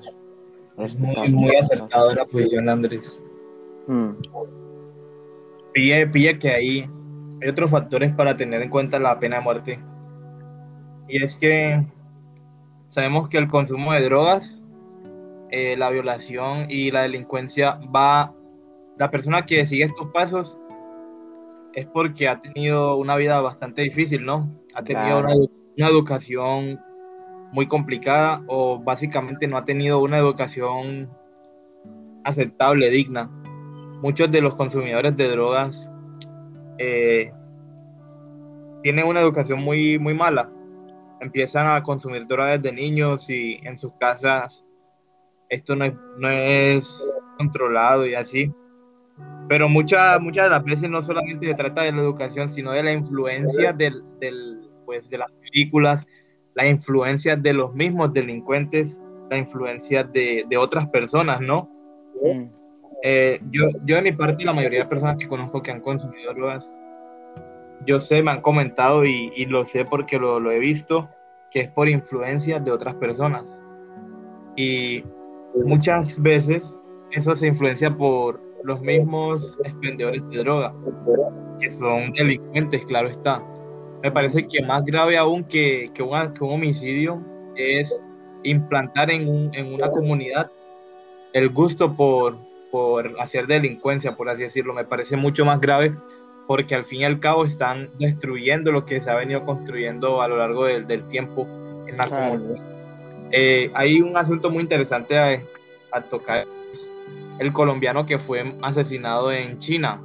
Es muy, muy acertado la posición de Andrés. Hmm. Pille, pille que ahí hay otros factores para tener en cuenta la pena de muerte. Y es que sabemos que el consumo de drogas, eh, la violación y la delincuencia va, la persona que sigue estos pasos es porque ha tenido una vida bastante difícil, ¿no? Ha tenido Claro. una, una educación muy complicada o básicamente no ha tenido una educación aceptable, digna. Muchos de los consumidores de drogas eh, tienen una educación muy, muy mala. Empiezan a consumir drogas desde niños y en sus casas esto no es, no es controlado y así. Pero muchas muchas de las veces no solamente se trata de la educación, sino de la influencia del, del, pues, de las películas, la influencia de los mismos delincuentes, la influencia de, de otras personas, ¿no? Eh, yo, yo de mi parte, la mayoría de personas que conozco que han consumido drogas, yo sé, me han comentado y, y lo sé porque lo, lo he visto, que es por influencia de otras personas. Y muchas veces eso se influencia por los mismos expendedores de droga, que son delincuentes, claro está. Me parece que más grave aún que, que, un, que un homicidio es implantar en, un, en una comunidad el gusto por, por hacer delincuencia, por así decirlo. Me parece mucho más grave porque al fin y al cabo están destruyendo lo que se ha venido construyendo a lo largo del, del tiempo en la Claro. comunidad. Eh, hay un asunto muy interesante a, a tocar, el colombiano que fue asesinado en China.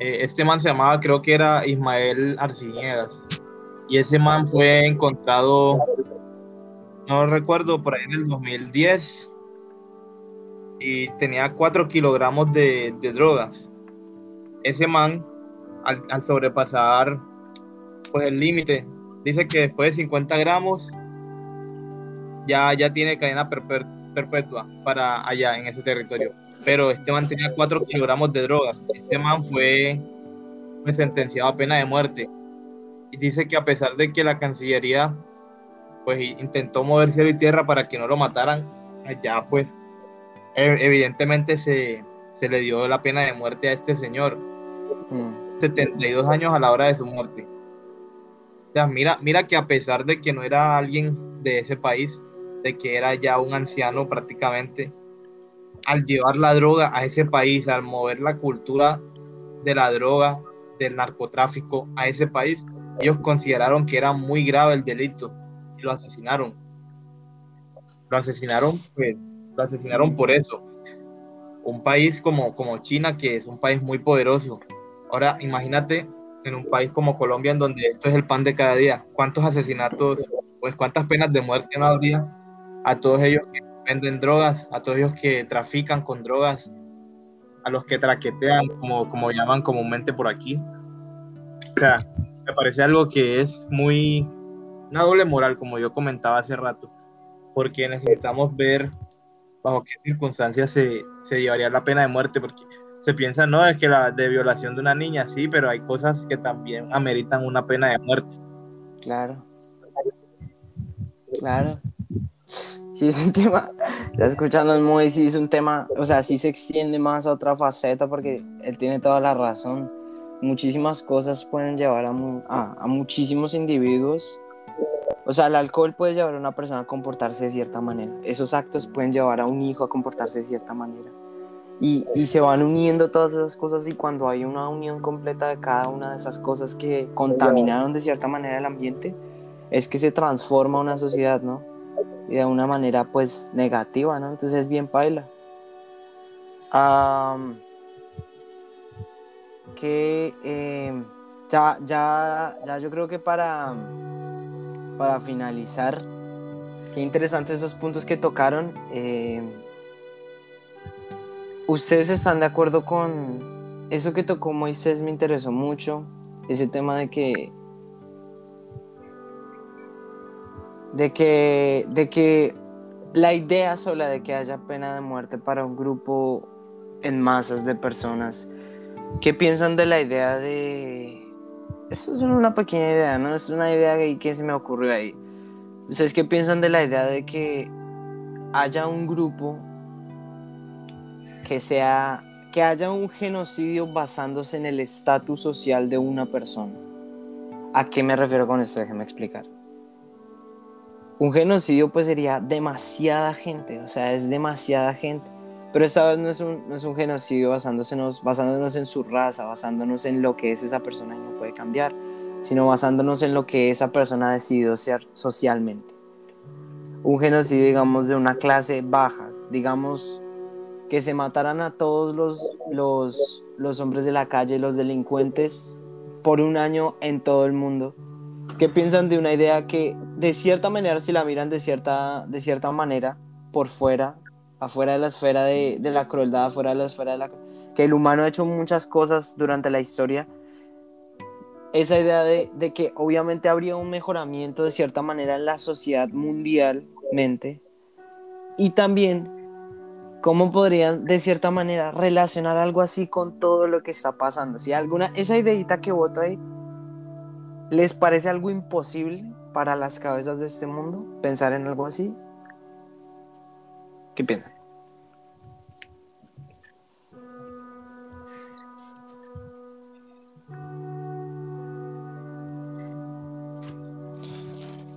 Eh, este man se llamaba, creo que era Ismael Arciniegas, y ese man fue encontrado, no recuerdo, por ahí en el 2010, y tenía 4 kilogramos de, de drogas. Ese man, al, al sobrepasar pues, el límite, dice que después de 50 gramos ya, ya tiene cadena perper- perpetua para allá en ese territorio. Pero este man tenía 4 kilogramos de drogas. Este man fue, fue sentenciado a pena de muerte. Y dice que a pesar de que la Cancillería pues intentó mover cielo y tierra para que no lo mataran, allá pues e- evidentemente se, se le dio la pena de muerte a este señor. mm, 72 años a la hora de su muerte. O sea, mira, mira que a pesar de que no era alguien de ese país, de que era ya un anciano prácticamente, al llevar la droga a ese país, al mover la cultura de la droga, del narcotráfico a ese país, ellos consideraron que era muy grave el delito y lo asesinaron. Lo asesinaron, pues, lo asesinaron por eso. Un país como, como China, que es un país muy poderoso, Ahora, imagínate en un país como Colombia, en donde esto es el pan de cada día. ¿Cuántos asesinatos, pues cuántas penas de muerte no habría a todos ellos que venden drogas, a todos ellos que trafican con drogas, a los que traquetean, como, como llaman comúnmente por aquí? O sea, me parece algo que es muy, una doble moral, como yo comentaba hace rato, porque necesitamos ver bajo qué circunstancias se, se llevaría la pena de muerte, porque se piensa, no, es que la de violación de una niña, sí, pero hay cosas que también ameritan una pena de muerte. claro. Claro. Sí, es un tema, ya escuchando el muy, sí es un tema, o sea, sí se extiende más a otra faceta porque él tiene toda la razón. Muchísimas cosas pueden llevar a, mu- a, a muchísimos individuos. O sea, el alcohol puede llevar a una persona a comportarse de cierta manera. Esos actos pueden llevar a un hijo a comportarse de cierta manera. Y, y se van uniendo todas esas cosas y cuando hay una unión completa de cada una de esas cosas que contaminaron de cierta manera el ambiente, es que se transforma una sociedad, ¿no? Y de una manera pues negativa, ¿no? Entonces es bien paila. Que eh, ya, ya, ya yo creo que para, para finalizar, qué interesantes esos puntos que tocaron. eh, ¿Ustedes están de acuerdo con eso que tocó Moisés? Me interesó mucho, ese tema de que de que, de que la idea sola de que haya pena de muerte para un grupo en masas de personas, ¿qué piensan de la idea de... Esto es una pequeña idea, ¿no? Es una idea que, se me ocurrió ahí. ¿Ustedes qué piensan de la idea de que haya un grupo que sea... que haya un genocidio basándose en el estatus social de una persona? ¿A qué me refiero con esto? Déjenme explicar Un genocidio pues sería demasiada gente, o sea, es demasiada gente. Pero esta vez no es un, no es un genocidio basándonos, basándonos en su raza, basándonos en lo que es esa persona y no puede cambiar, sino basándonos en lo que esa persona ha decidido ser socialmente. Un genocidio, digamos, de una clase baja, digamos, que se mataran a todos los, los, los hombres de la calle, los delincuentes, por un año en todo el mundo. ¿Qué piensan de una idea que, de cierta manera, si la miran de cierta, de cierta manera, por fuera, afuera de la esfera de, de la crueldad, afuera de la esfera de la... que el humano ha hecho muchas cosas durante la historia, esa idea de, de que obviamente habría un mejoramiento de cierta manera en la sociedad mundialmente y también cómo podrían de cierta manera relacionar algo así con todo lo que está pasando. Si alguna, esa ideita que voto ahí, ¿les parece algo imposible para las cabezas de este mundo pensar en algo así? ¿Qué piensan?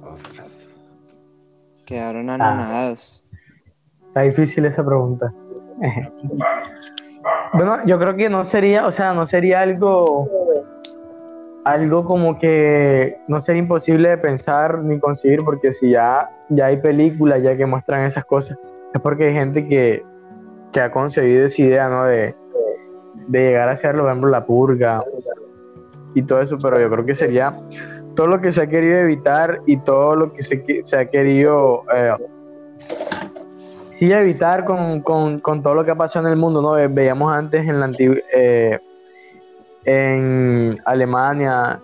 Ostras. Quedaron anonadados. Está difícil esa pregunta. bueno, yo creo que no sería, o sea, no sería algo, algo como que no sería imposible de pensar ni conseguir, porque si ya, ya hay películas ya que muestran esas cosas, es porque hay gente que, que ha concebido esa idea, ¿no? De, de llegar a hacerlo, por ejemplo, la purga y todo eso, pero yo creo que sería todo lo que se ha querido evitar y todo lo que se, se ha querido eh, sí evitar con, con, con, todo lo que ha pasado en el mundo, ¿no? Veíamos antes en la eh, en Alemania,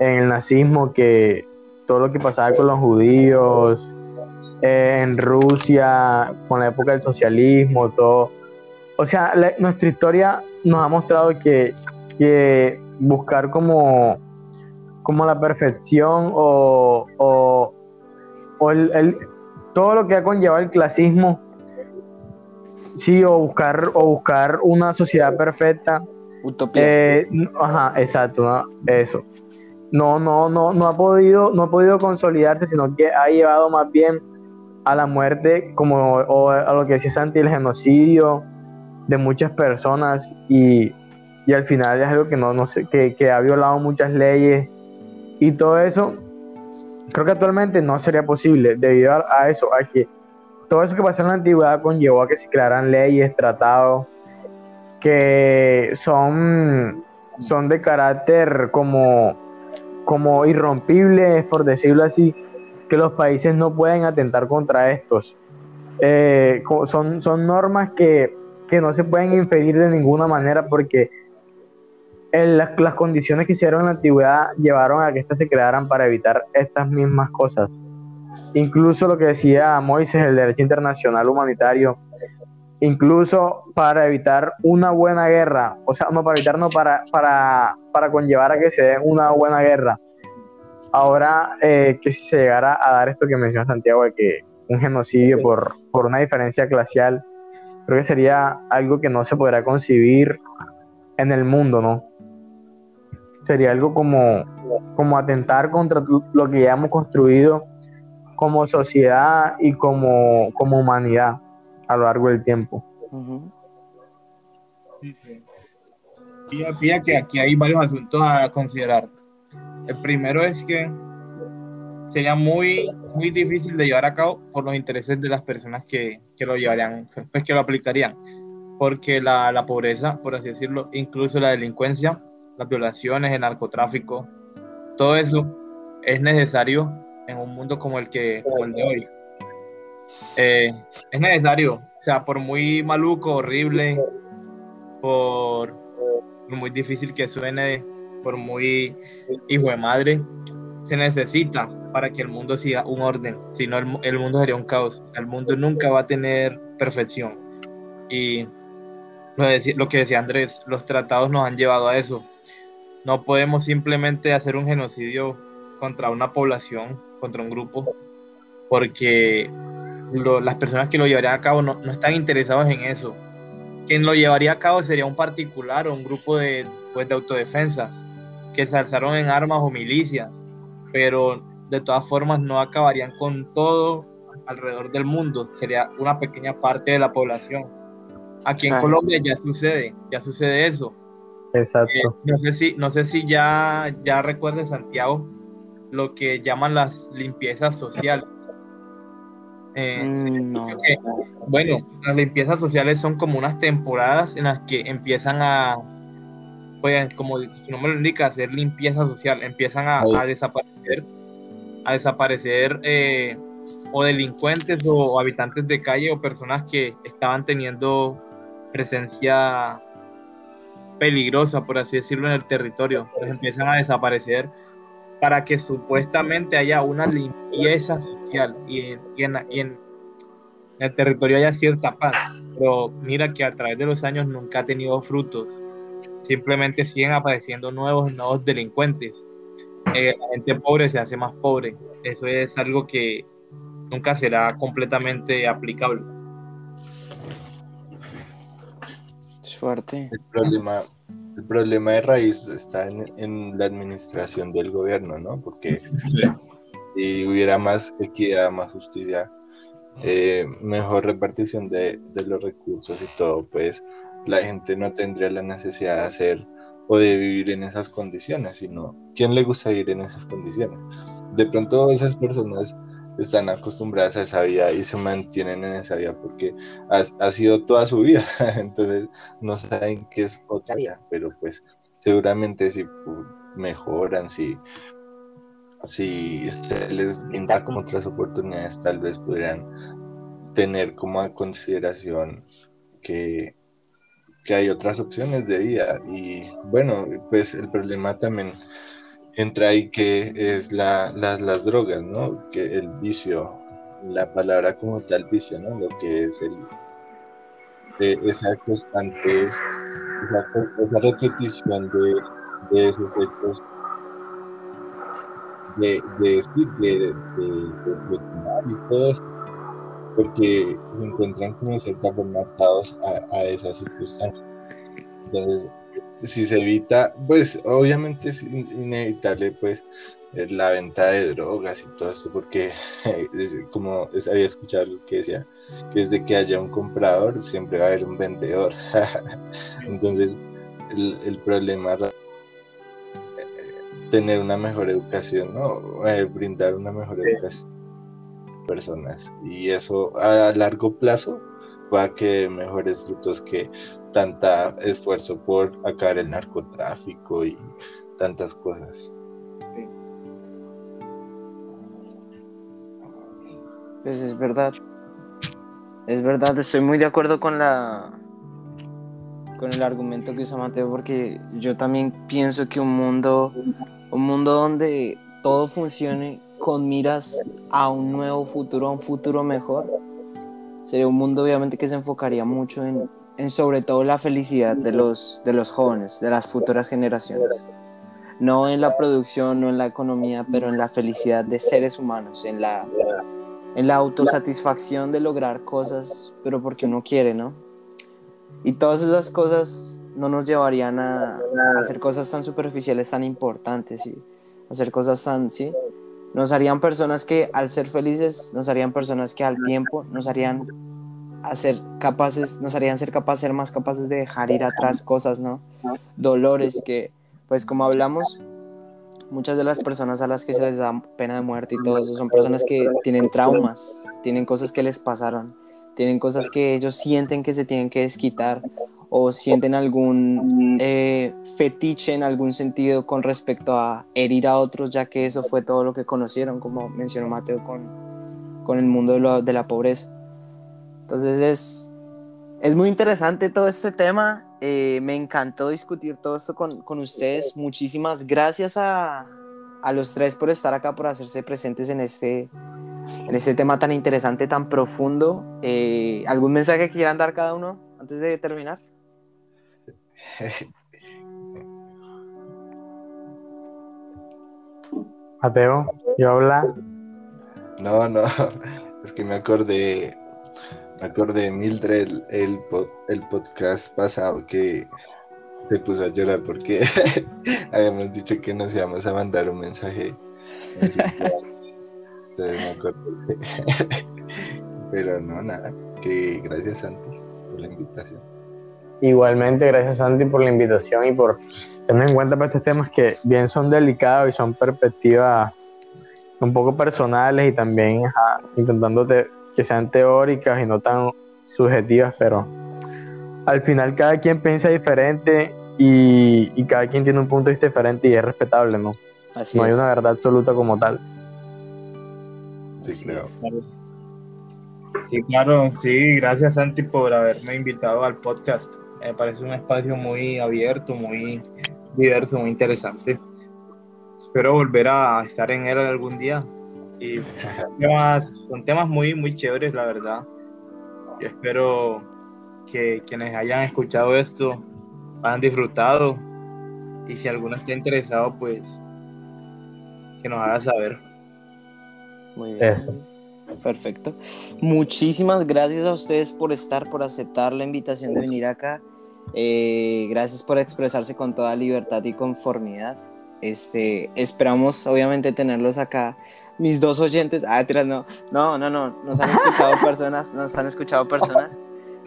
en el nazismo, que todo lo que pasaba con los judíos, eh, en Rusia, con la época del socialismo, todo. O sea, nuestra historia nos ha mostrado que, que buscar como, como la perfección o, o, o el, el, todo lo que ha conllevado el clasismo, sí, o buscar, o buscar una sociedad perfecta. Utopía. Eh, ajá, exacto, ¿no? eso. No, no, no, no ha podido, no ha podido consolidarse, sino que ha llevado más bien a la muerte, como o a lo que decía Santi, el genocidio de muchas personas y, y al final es algo que no, no sé, que, que ha violado muchas leyes y todo eso creo que actualmente no sería posible debido a, eso, a que todo eso que pasó en la antigüedad conllevó a que se crearan leyes, tratados que son, son de carácter como, como irrompibles, por decirlo así, que los países no pueden atentar contra estos. Eh, son, son normas que, que no se pueden inferir de ninguna manera porque las, las, condiciones que hicieron en la antigüedad llevaron a que éstas se crearan para evitar estas mismas cosas. Incluso lo que decía Moisés, el derecho internacional humanitario, incluso para evitar una buena guerra, o sea, no para evitar, no, para, para, para conllevar a que se dé una buena guerra. Ahora, eh, que si se llegara a dar esto que menciona Santiago, de que un genocidio por, por una diferencia glacial, creo que sería algo que no se podrá concebir en el mundo, ¿no? sería algo como, como atentar contra lo que ya hemos construido como sociedad y como, como humanidad a lo largo del tiempo. Uh -huh. Fíjate que aquí hay varios asuntos a considerar. El primero es que sería muy, muy difícil de llevar a cabo por los intereses de las personas que, que lo llevarían, pues que lo aplicarían. Porque la, la pobreza, por así decirlo, incluso la delincuencia, las violaciones, el narcotráfico, todo eso es necesario en un mundo como el, que, como el de hoy. Eh, es necesario, o sea, por muy maluco, horrible, por, muy difícil que suene, por muy hijo de madre, se necesita para que el mundo siga un orden, si no el, el mundo sería un caos, el mundo nunca va a tener perfección. Y lo, lo que decía Andrés, los tratados nos han llevado a eso, no podemos simplemente hacer un genocidio contra una población, contra un grupo, porque lo, las personas que lo llevarían a cabo no, no, están interesados en eso. Quien lo llevaría a cabo sería un particular o un grupo de, pues, de autodefensas que se alzaron en armas o milicias, pero de todas formas no acabarían con todo alrededor del mundo, sería una pequeña parte de la población. Aquí en Claro. Colombia ya sucede, ya sucede eso. Eh, Exacto. no sé si, no sé si ya, ya recuerdes, Santiago, lo que llaman las limpiezas sociales. Eh, Mm, no. que, bueno, las limpiezas sociales son como unas temporadas en las que empiezan a, pues, como su nombre lo indica, hacer limpieza social, empiezan a, desaparecer, a desaparecer eh, o delincuentes o, habitantes de calle o personas que estaban teniendo presencia peligrosa, por así decirlo, en el territorio. Pues empiezan a desaparecer para que supuestamente haya una limpieza social y en, y en- y en el territorio haya cierta paz. Pero mira que a través de los años nunca ha tenido frutos. Simplemente siguen apareciendo nuevos nuevos delincuentes. Eh, la gente pobre se hace más pobre. Eso es algo que nunca será completamente aplicable. Es fuerte. El problema, el problema de raíz está en, en la administración del gobierno, ¿no? Porque si hubiera más equidad, más justicia, eh, mejor repartición de, de los recursos y todo, pues la gente no tendría la necesidad de hacer o de vivir en esas condiciones, sino ¿quién le gusta vivir en esas condiciones? De pronto esas personas están acostumbradas a esa vida y se mantienen en esa vida porque ha, ha sido toda su vida, entonces no saben qué es otra vida, pero pues seguramente si mejoran, si, si se les brinda como otras oportunidades, tal vez podrían tener como a consideración que, que hay otras opciones de vida. Y bueno, pues el problema también entra ahí que es la, la- las drogas, ¿no? Que el vicio, la palabra como tal vicio, ¿no? Lo que es el eh, esa constante, esa, esa repetición de, de esos hechos de, de, de, todo eso, porque se encuentran como de cierta forma atados a, a esas circunstancias. Entonces, si se evita, pues obviamente es in- inevitable pues eh, la venta de drogas y todo esto, porque como había escuchado lo que decía, que desde que haya un comprador siempre va a haber un vendedor. Entonces, el, el problema tener una mejor educación, ¿no? Eh, brindar una mejor educación a personas y eso a largo plazo va que dé mejores frutos que tanta esfuerzo por acabar el narcotráfico y tantas cosas. Pues es verdad. Es verdad, estoy muy de acuerdo con la con el argumento que usa Mateo porque yo también pienso que un mundo un mundo donde todo funcione con miras a un nuevo futuro, a un futuro mejor, sería un mundo obviamente que se enfocaría mucho en, en sobre todo la felicidad de los, de los jóvenes, de las futuras generaciones. No en la producción, no en la economía, pero en la felicidad de seres humanos, en la, en la autosatisfacción de lograr cosas, pero porque uno quiere, ¿no? Y todas esas cosas no nos llevarían a, a hacer cosas tan superficiales, tan importantes, y hacer cosas tan, ¿sí? Nos harían personas que al ser felices, nos harían personas que al tiempo nos harían hacer capaces, nos harían ser capaces, ser más capaces de dejar ir atrás cosas, ¿no? Dolores que, pues como hablamos, muchas de las personas a las que se les da pena de muerte y todo eso son personas que tienen traumas, tienen cosas que les pasaron, tienen cosas que ellos sienten que se tienen que desquitar o sienten algún eh, fetiche en algún sentido con respecto a herir a otros, ya que eso fue todo lo que conocieron, como mencionó Mateo con, con el mundo de, lo- de la pobreza. Entonces es, es muy interesante todo este tema. eh, me encantó discutir todo esto con, con ustedes. Muchísimas gracias a, a los tres por estar acá, por hacerse presentes en este, en este tema tan interesante, tan profundo. Eh, ¿Algún mensaje que quieran dar cada uno antes de terminar? Mateo, yo habla. No, no, es que me acordé, me acordé de Mildred, el, el, po- el podcast pasado que se puso a llorar porque habíamos dicho que nos íbamos a mandar un mensaje. Entonces me acordé. Pero no, nada. Que gracias, Santi, por la invitación. Igualmente, gracias Santi por la invitación y por tener en cuenta para estos temas que bien son delicados y son perspectivas un poco personales y también ajá, intentando te- que sean teóricas y no tan subjetivas, pero al final cada quien piensa diferente y, y cada quien tiene un punto de vista diferente y es respetable, ¿no? Así no hay una verdad absoluta como tal. Sí, Así creo. es. Sí, claro, sí, gracias Santi por haberme invitado al podcast. Me parece un espacio muy abierto, muy diverso, muy interesante. Espero volver a estar en él algún día. Y temas, son temas muy, muy chéveres, la verdad. Yo espero que quienes hayan escuchado esto hayan disfrutado. Y si alguno está interesado, pues que nos haga saber. Muy bien. Eso. Perfecto. Muchísimas gracias a ustedes por estar, por aceptar la invitación de venir acá. Eh, gracias por expresarse con toda libertad y conformidad. Este, esperamos obviamente tenerlos acá. Mis dos oyentes, ah, no, no, no, no, nos han escuchado personas, nos han escuchado personas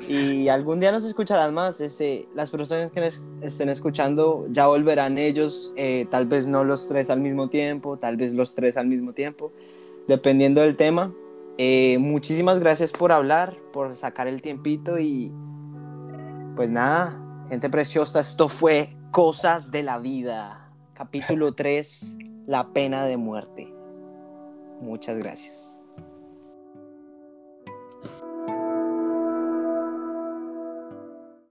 y algún día nos escucharán más. Este, las personas que nos estén escuchando ya volverán ellos, eh, tal vez no los tres al mismo tiempo, tal vez los tres al mismo tiempo, dependiendo del tema. Eh, muchísimas gracias por hablar, por sacar el tiempito y pues nada, gente preciosa, esto fue Cosas de la Vida, capítulo 3, la pena de muerte. Muchas gracias.